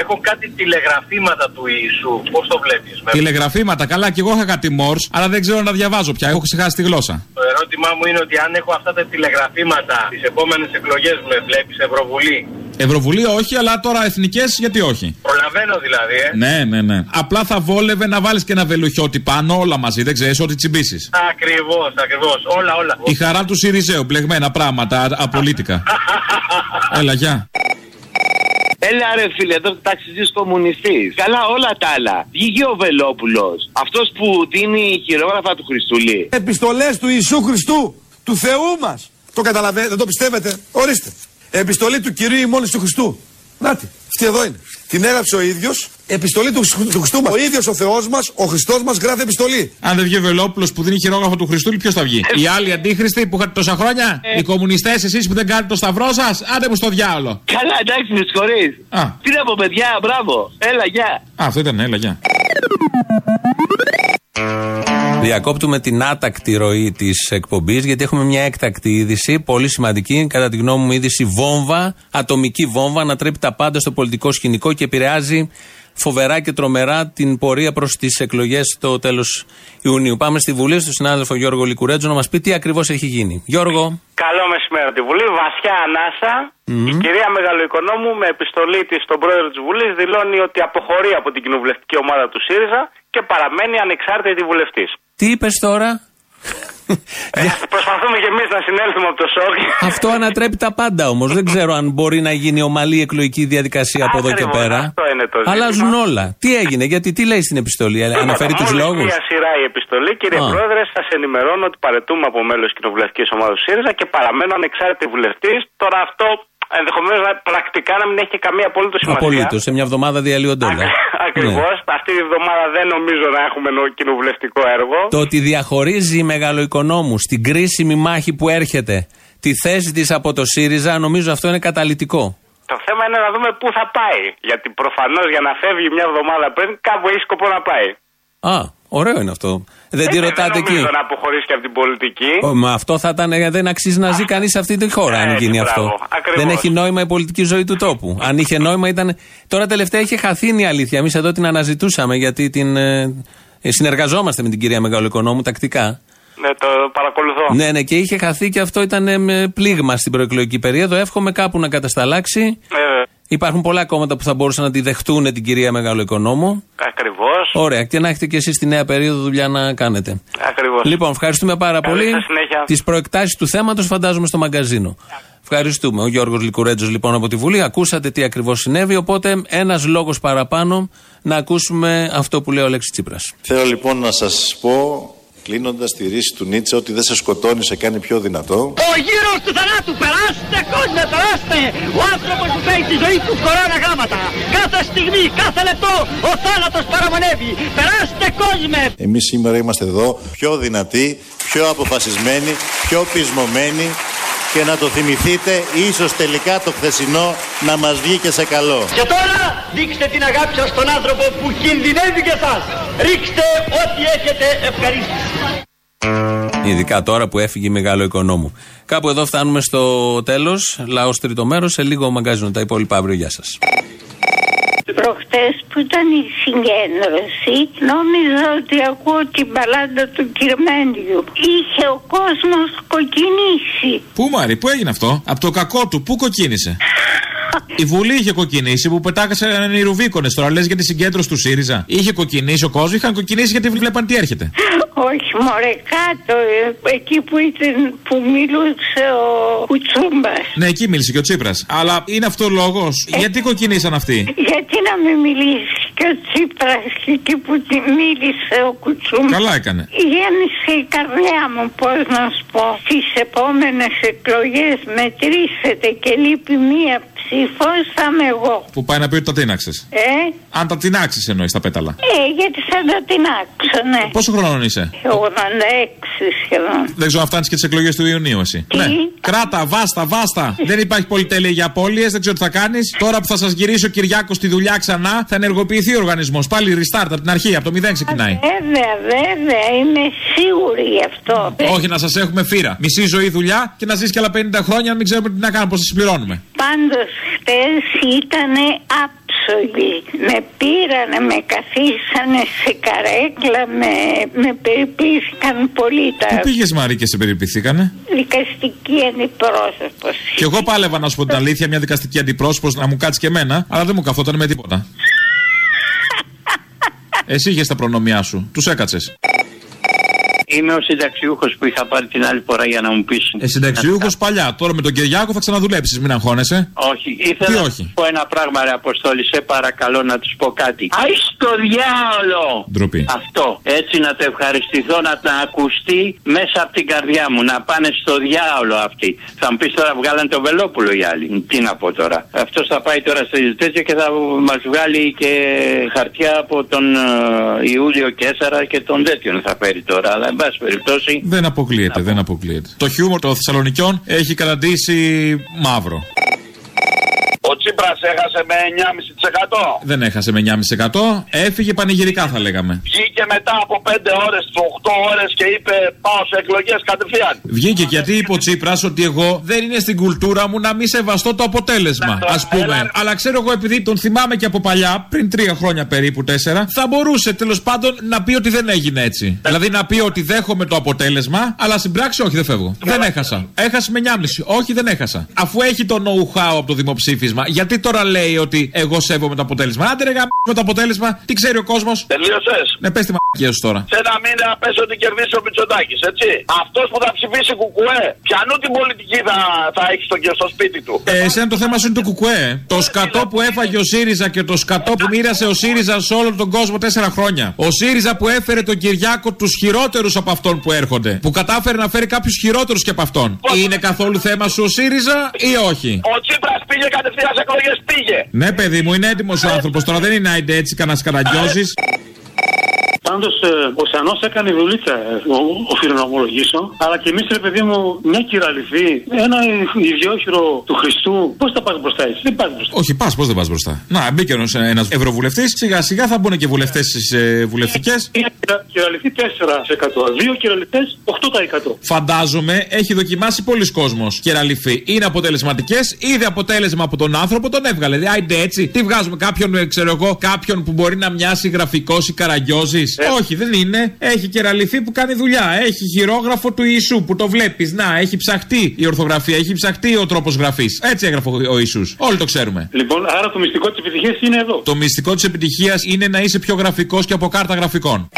Έχω κάτι τηλεγραφήματα του Ιησού. Πώς το βλέπεις, Τηλεγραφήματα, καλά, και εγώ είχα κάτι μόρς, αλλά δεν ξέρω να διαβάζω πια. Έχω ξεχάσει τη γλώσσα. Το ερώτημά μου είναι ότι αν έχω αυτά τα τηλεγραφήματα τις επόμενες εκλογές με βλέπεις Ευρωβουλή; Ευρωβουλή όχι, αλλά τώρα εθνικές γιατί όχι; Προλαβαίνω δηλαδή, ε. Ναι, ναι, ναι. Απλά θα βόλευε να βάλεις και ένα βελουχιώτη πάνω, όλα μαζί, δεν ξέρεις, ό,τι τσιμπήσεις. Ακριβώς, ακριβώς. Όλα, όλα. Η χαρά του Σιριζέου, μπλεγμένα πράγματα, α- απολύτικα. Έλα, γεια. Έλα ρε φίλε, εδώ ταξιτζής κομμουνιστής. Καλά όλα τα άλλα. Βγήκε ο Βελόπουλος. Αυτός που δίνει χειρόγραφα του Χριστούλη. Επιστολές του Ιησού Χριστού, του Θεού μας. Το καταλαβαίνετε, δεν το πιστεύετε; Ορίστε. Επιστολή του Κυρίου ημώνης του Χριστού. Νάτι, αυτή εδώ είναι. Την έγραψε ο ίδιος. Επιστολή του, Χριστού- του Χριστού μας. Ο ίδιος ο Θεός μας, ο Χριστός μας γράφει επιστολή. Αν δεν βγει ο Βελόπουλος που δίνει χειρόγραφο του Χριστούλη, ποιος θα βγει; Οι άλλοι αντίχρηστοι που είχατε τόσα χρόνια; Οι κομμουνιστές, εσείς που δεν κάνετε το σταυρό σας, άντε μου στο διάολο. Καλά εντάξει με συγχωρείς. Α. Τι να πω παιδιά, μπράβο. Έλα γεια. Α, αυτό ήταν, έλα, γεια. Διακόπτουμε την άτακτη ροή της εκπομπής γιατί έχουμε μια έκτακτη είδηση, πολύ σημαντική, κατά τη γνώμη μου, είδηση βόμβα, ατομική βόμβα, ανατρέπει τα πάντα στο πολιτικό σκηνικό και επηρεάζει φοβερά και τρομερά την πορεία προς τις εκλογές το τέλος Ιουνίου. Πάμε στη Βουλή, στον συνάδελφο Γιώργο Λικουρέτζο να μας πει τι ακριβώς έχει γίνει. Γιώργο. Καλό μεσημέρι από τη Βουλή. Βασιά ανάσα. Μμμ. Η κυρία Μεγαλοοικονόμου με επιστολή της στον πρόεδρο της Βουλής δηλώνει ότι αποχωρεί από την κοινοβουλευτική ομάδα του ΣΥΡΙΖΑ και παραμένει ανεξάρτητη βουλευτής. Τι είπες τώρα, Προσπαθούμε και εμείς να συνέλθουμε από το σοκ. Αυτό ανατρέπει τα πάντα όμως. Δεν ξέρω αν μπορεί να γίνει ομαλή εκλογική διαδικασία από εδώ και Ακριβώς, πέρα. αυτό είναι το ζήτημα. Αλλάζουν όλα. Τι έγινε, γιατί τι λέει στην επιστολή, αναφέρει τους Μόλις λόγους; Μια σειρά η επιστολή, κύριε Α. Πρόεδρε, σας ενημερώνω ότι παρετούμε από μέλος κοινοβουλευτικής ομάδας του ΣΥΡΙΖΑ και παραμένω ανεξάρτητη βουλευτής. Τώρα αυτό ενδεχομένως πρακτικά να μην έχει και καμία απολύτω σημασία. Απολύτως. Σε μια εβδομάδα διαλύονται όλα. Ακριβώ. Ναι. Αυτή τη βδομάδα δεν νομίζω να έχουμε νο- κοινοβουλευτικό έργο. Το ότι διαχωρίζει η μεγαλοοικονόμους στην κρίσιμη μάχη που έρχεται τη θέση της από το ΣΥΡΙΖΑ, νομίζω αυτό είναι καταλητικό. Το θέμα είναι να δούμε πού θα πάει. Γιατί προφανώς για να φεύγει μια εβδομάδα πριν, κάπου έχει σκοπό να πάει. Α, ωραίο είναι αυτό. Δεν τη Ε, ρωτάτε δεν εκεί. νομίζω να αποχωρήσει και από την πολιτική. Ω, Μα αυτό θα ήταν. ε, Δεν αξίζει να ζει κανείς σε αυτή τη χώρα, αν Έτσι, γίνει μπράβο. αυτό. Ακριβώς. Δεν έχει νόημα η πολιτική ζωή του τόπου. Αν είχε νόημα ήταν. Τώρα τελευταία είχε χαθεί είναι η αλήθεια. Εμείς εδώ την αναζητούσαμε γιατί την. ε, ε, συνεργαζόμαστε με την κυρία Μεγαλοοικονόμου τακτικά. Ναι, το παρακολουθώ. Ναι, ναι, και είχε χαθεί και αυτό ήταν ε, με πλήγμα στην προεκλογική περίοδο. Εύχομαι κάπου να κατασταλάξει. Ε, Υπάρχουν πολλά κόμματα που θα μπορούσαν να τη δεχτούν την κυρία Μεγαλοοικονόμου. Ακριβώς. Ωραία, και να έχετε και εσείς στη νέα περίοδο δουλειά να κάνετε. Ακριβώς. Λοιπόν, ευχαριστούμε πάρα Καλή πολύ. σας συνέχεια. Τις προεκτάσεις του θέματος φαντάζομαι στο μαγκαζίνο. Ευχαριστούμε. Ο Γιώργος Λικουρέτζος λοιπόν από τη Βουλή. Ακούσατε τι ακριβώς συνέβη. Οπότε ένας λόγος παραπάνω να ακούσουμε αυτό που λέει ο Λέξη Τσίπρας. Θέλω λοιπόν να σας πω, κλείνοντας τη ρίση του Νίτσα, ότι δεν σε σκοτώνει, σε κάνει πιο δυνατό. Ο γύρος του θανάτου, περάστε κόσμο, περάστε! Ο άνθρωπος που παίρνει τη ζωή του κορώνα γράμματα. Κάθε στιγμή, κάθε λεπτό, ο θάνατος παραμονεύει. Περάστε κόσμε! Εμείς σήμερα είμαστε εδώ πιο δυνατοί, πιο αποφασισμένοι, πιο πεισμωμένοι και να το θυμηθείτε, ίσως τελικά το χθεσινό να μας βγει και σε καλό. Και τώρα δείξτε την αγάπη σας στον άνθρωπο που κινδυνεύει και εσάς. Ρίξτε ό,τι έχετε ευχαρίστηση. Ειδικά τώρα που έφυγε η μεγάλο οικονόμου. Κάπου εδώ φτάνουμε στο τέλος. Λαός τρίτο μέρος. Σε λίγο μαγκάζινο τα υπόλοιπα αύριο. Γεια σας. Προχτές που ήταν η συγκέντρωση νόμιζα ότι ακούω την μπαλάντα του Κυρμένιου. Είχε ο κόσμος κοκκινήσει. Πού Μάρι, πού έγινε αυτό; Από το κακό του, πού κοκκίνησε; Η Βουλή είχε κοκκινήσει που πετάκασαν οι Ρουβίκονε τώρα. Λες για τη συγκέντρωση του ΣΥΡΙΖΑ. Είχε κοκκινήσει ο κόσμος, είχαν κοκκινήσει γιατί βλέπαν τι έρχεται. Όχι μωρέ κάτω, ε, εκεί που, ήταν, που μιλούσε ο Κουτσούμπας. Ναι, εκεί μίλησε και ο Τσίπρας. Αλλά είναι αυτό ο λόγος. Γιατί κοκκινήσαν αυτοί; Γιατί να μην μιλήσει και ο Τσίπρας εκεί που τη μίλησε ο Κουτσούμπας. Καλά έκανε. Γέμισε η καρδιά μου, πώς να σου πω. Στις επόμενες εκλογές μετρήσετε και λείπει μία ψήφος, θα είμαι εγώ. Που πάει να πει ότι τα τίναξες. Ε, Αν τα τεινάξει εννοείς τα πέταλα. ε, γιατί θα τα τεινάξω, ναι. Πόσο χρόνο είσαι; 86 σχεδόν. Δεν ξέρω αν φτάνεις και τις εκλογές του Ιουνίου εσύ. Ναι. Κράτα, βάστα, βάστα. δεν υπάρχει πολυτέλεια για απώλειες, δεν ξέρω τι θα κάνεις. Τώρα που θα σας γυρίσει ο Κυριάκο στη δουλειά ξανά, θα ενεργοποιηθεί ο οργανισμός. Πάλι restart από την αρχή, από το μηδέν ξεκινάει. Βέβαια, βέβαια, είμαι σίγουρη γι' αυτό. Όχι να σας έχουμε φύρα. Μισή ζωή δουλειά και να ζήσει και άλλα 50 χρόνια να μην ξέρουμε τι να κάνουμε, πώς θα συμπληρώνουμε. Πάντως χτες ήταν άψογοι. Με πήρανε, με καθίσανε σε καρέκλα, με, με περιποιήθηκαν πολύ τα Πού πήγες Μαρή και σε περιποιηθήκανε; δικαστική αντιπρόσωπος. Και εγώ πάλευα να σου πω την αλήθεια, μια δικαστική αντιπρόσωπος να μου κάτσει και εμένα, αλλά δεν μου καθόταν με τίποτα. Εσύ είχες τα προνομιά σου. Τους έκατσες. Είμαι ο συνταξιούχος που είχα πάρει την άλλη φορά για να μου πει. Ε, συνταξιούχος παλιά. Τώρα με τον Κυριάκο θα ξαναδουλέψεις, μην αγχώνεσαι. Όχι, ήθελα Τι να όχι; σου πω ένα πράγμα, ρε Αποστόλη. Σε παρακαλώ να τους πω κάτι. Άι στο διάολο! Ντροπή. Αυτό. Έτσι να το ευχαριστηθώ, να τα ακουστεί μέσα από την καρδιά μου. Να πάνε στο διάολο αυτοί. Θα μου πεις τώρα βγάλαν το Βελόπουλο οι άλλοι. Τι να πω τώρα. Αυτός θα πάει τώρα στο τέτοιο και θα μας βγάλει και χαρτιά από τον ε, Ιούλιο Κέσσαρα και τον τέτοιον θα φέρει τώρα. Αλλά εν πάση περιπτώσει. Δεν αποκλείεται, δεν αποκλείεται. Το χιούμορ των Θεσσαλονικιών έχει καταντήσει μαύρο. Ο Τσίπρας έχασε με 9,5%. Δεν έχασε με 9,5%. Έφυγε πανηγυρικά, θα λέγαμε. Βγήκε μετά από 5 ώρες, 8 ώρες και είπε πάω σε εκλογές κατευθείαν. Βγήκε γιατί είπε ο Τσίπρας ότι εγώ δεν είναι στην κουλτούρα μου να μην σεβαστώ το αποτέλεσμα. Α πούμε. Αλλά ξέρω εγώ επειδή τον θυμάμαι και από παλιά, πριν τρία χρόνια περίπου, τέσσερα, θα μπορούσε τέλος πάντων να πει ότι δεν έγινε έτσι. Δηλαδή να πει ότι δέχομαι το αποτέλεσμα, αλλά στην πράξη όχι, δεν φεύγω. Δεν έχασα. Έχασε με 9,5. Όχι, δεν έχασα. Αφού έχει το know-how από το δημοψήφισμα, Γιατί τώρα λέει ότι εγώ σέβομαι το αποτέλεσμα. Άντε ρε γαμ, με το αποτέλεσμα, τι ξέρει ο κόσμος; Τελείωσες. Ναι, πες τη μαγεία σου τώρα. Σε ένα μήνα πες ότι κερδίσει ο Μητσοτάκης, έτσι. Αυτός που θα ψηφίσει κουκουέ, πιανού την πολιτική θα, θα έχει στο, στο σπίτι του; Ε, εσένα το θέμα σου είναι το κουκουέ. Το σκατό που έφαγε ο ΣΥΡΙΖΑ και το σκατό που μοίρασε ο ΣΥΡΙΖΑ σε όλο τον κόσμο τέσσερα χρόνια. Ο ΣΥΡΙΖΑ που έφερε τον Κυριάκο τους χειρότερους από αυτόν που έρχονται. Που κατάφερε να φέρει κάποιους χειρότερους και από αυτόν. Είναι καθόλου θέμα σου ο ΣΥΡΙΖΑ ή όχι; Ο Τσίπρα πήγε κατευθείαν σε εκλογές, πήγε. Ναι, παιδί μου, είναι έτοιμος ο άνθρωπος. Τώρα δεν είναι άιντε έτσι κανένας καραγκιόζης. Πάντως ο Σανός έκανε δουλίτσα, ε, ο- οφείλω να ομολογήσω. Αλλά και εμείς, ρε παιδί μου, μια κυραλυφή, ένα ιδιόχειρο του Χριστού, πώς θα πας μπροστά έτσι. Δεν πας μπροστά. Όχι, πας, πώς δεν πας μπροστά; Να, μπήκε ένας ευρωβουλευτής, σιγά σιγά θα μπουν και βουλευτές στις ε, βουλευτικές. Μια κυρα- κυραλυφή 4%. Δύο κυραλυφέ 8%. Φαντάζομαι έχει δοκιμάσει πολλοί κόσμος κεραλυφή. Είναι αποτελεσματικές, είδε αποτέλεσμα από τον άνθρωπο, τον έβγαλε. Δηλαδή, άιντε έτσι, τι βγάζουμε κάποιον, ε, ξέρω εγώ, κάποιον που μπορεί να μοιάσει γραφικός ή καραγκιόζης. Όχι, δεν είναι. Έχει κεραλυφή που κάνει δουλειά. Έχει χειρόγραφο του Ιησού που το βλέπεις. Να, έχει ψαχτεί η ορθογραφία, έχει ψαχτεί ο τρόπος γραφής. Έτσι έγραφε ο ο Ιησούς. Όλοι το ξέρουμε. Λοιπόν, άρα το μυστικό της επιτυχίας είναι εδώ. Το μυστικό της επιτυχίας είναι να είσαι πιο γραφικός και από κάρτα γραφικών.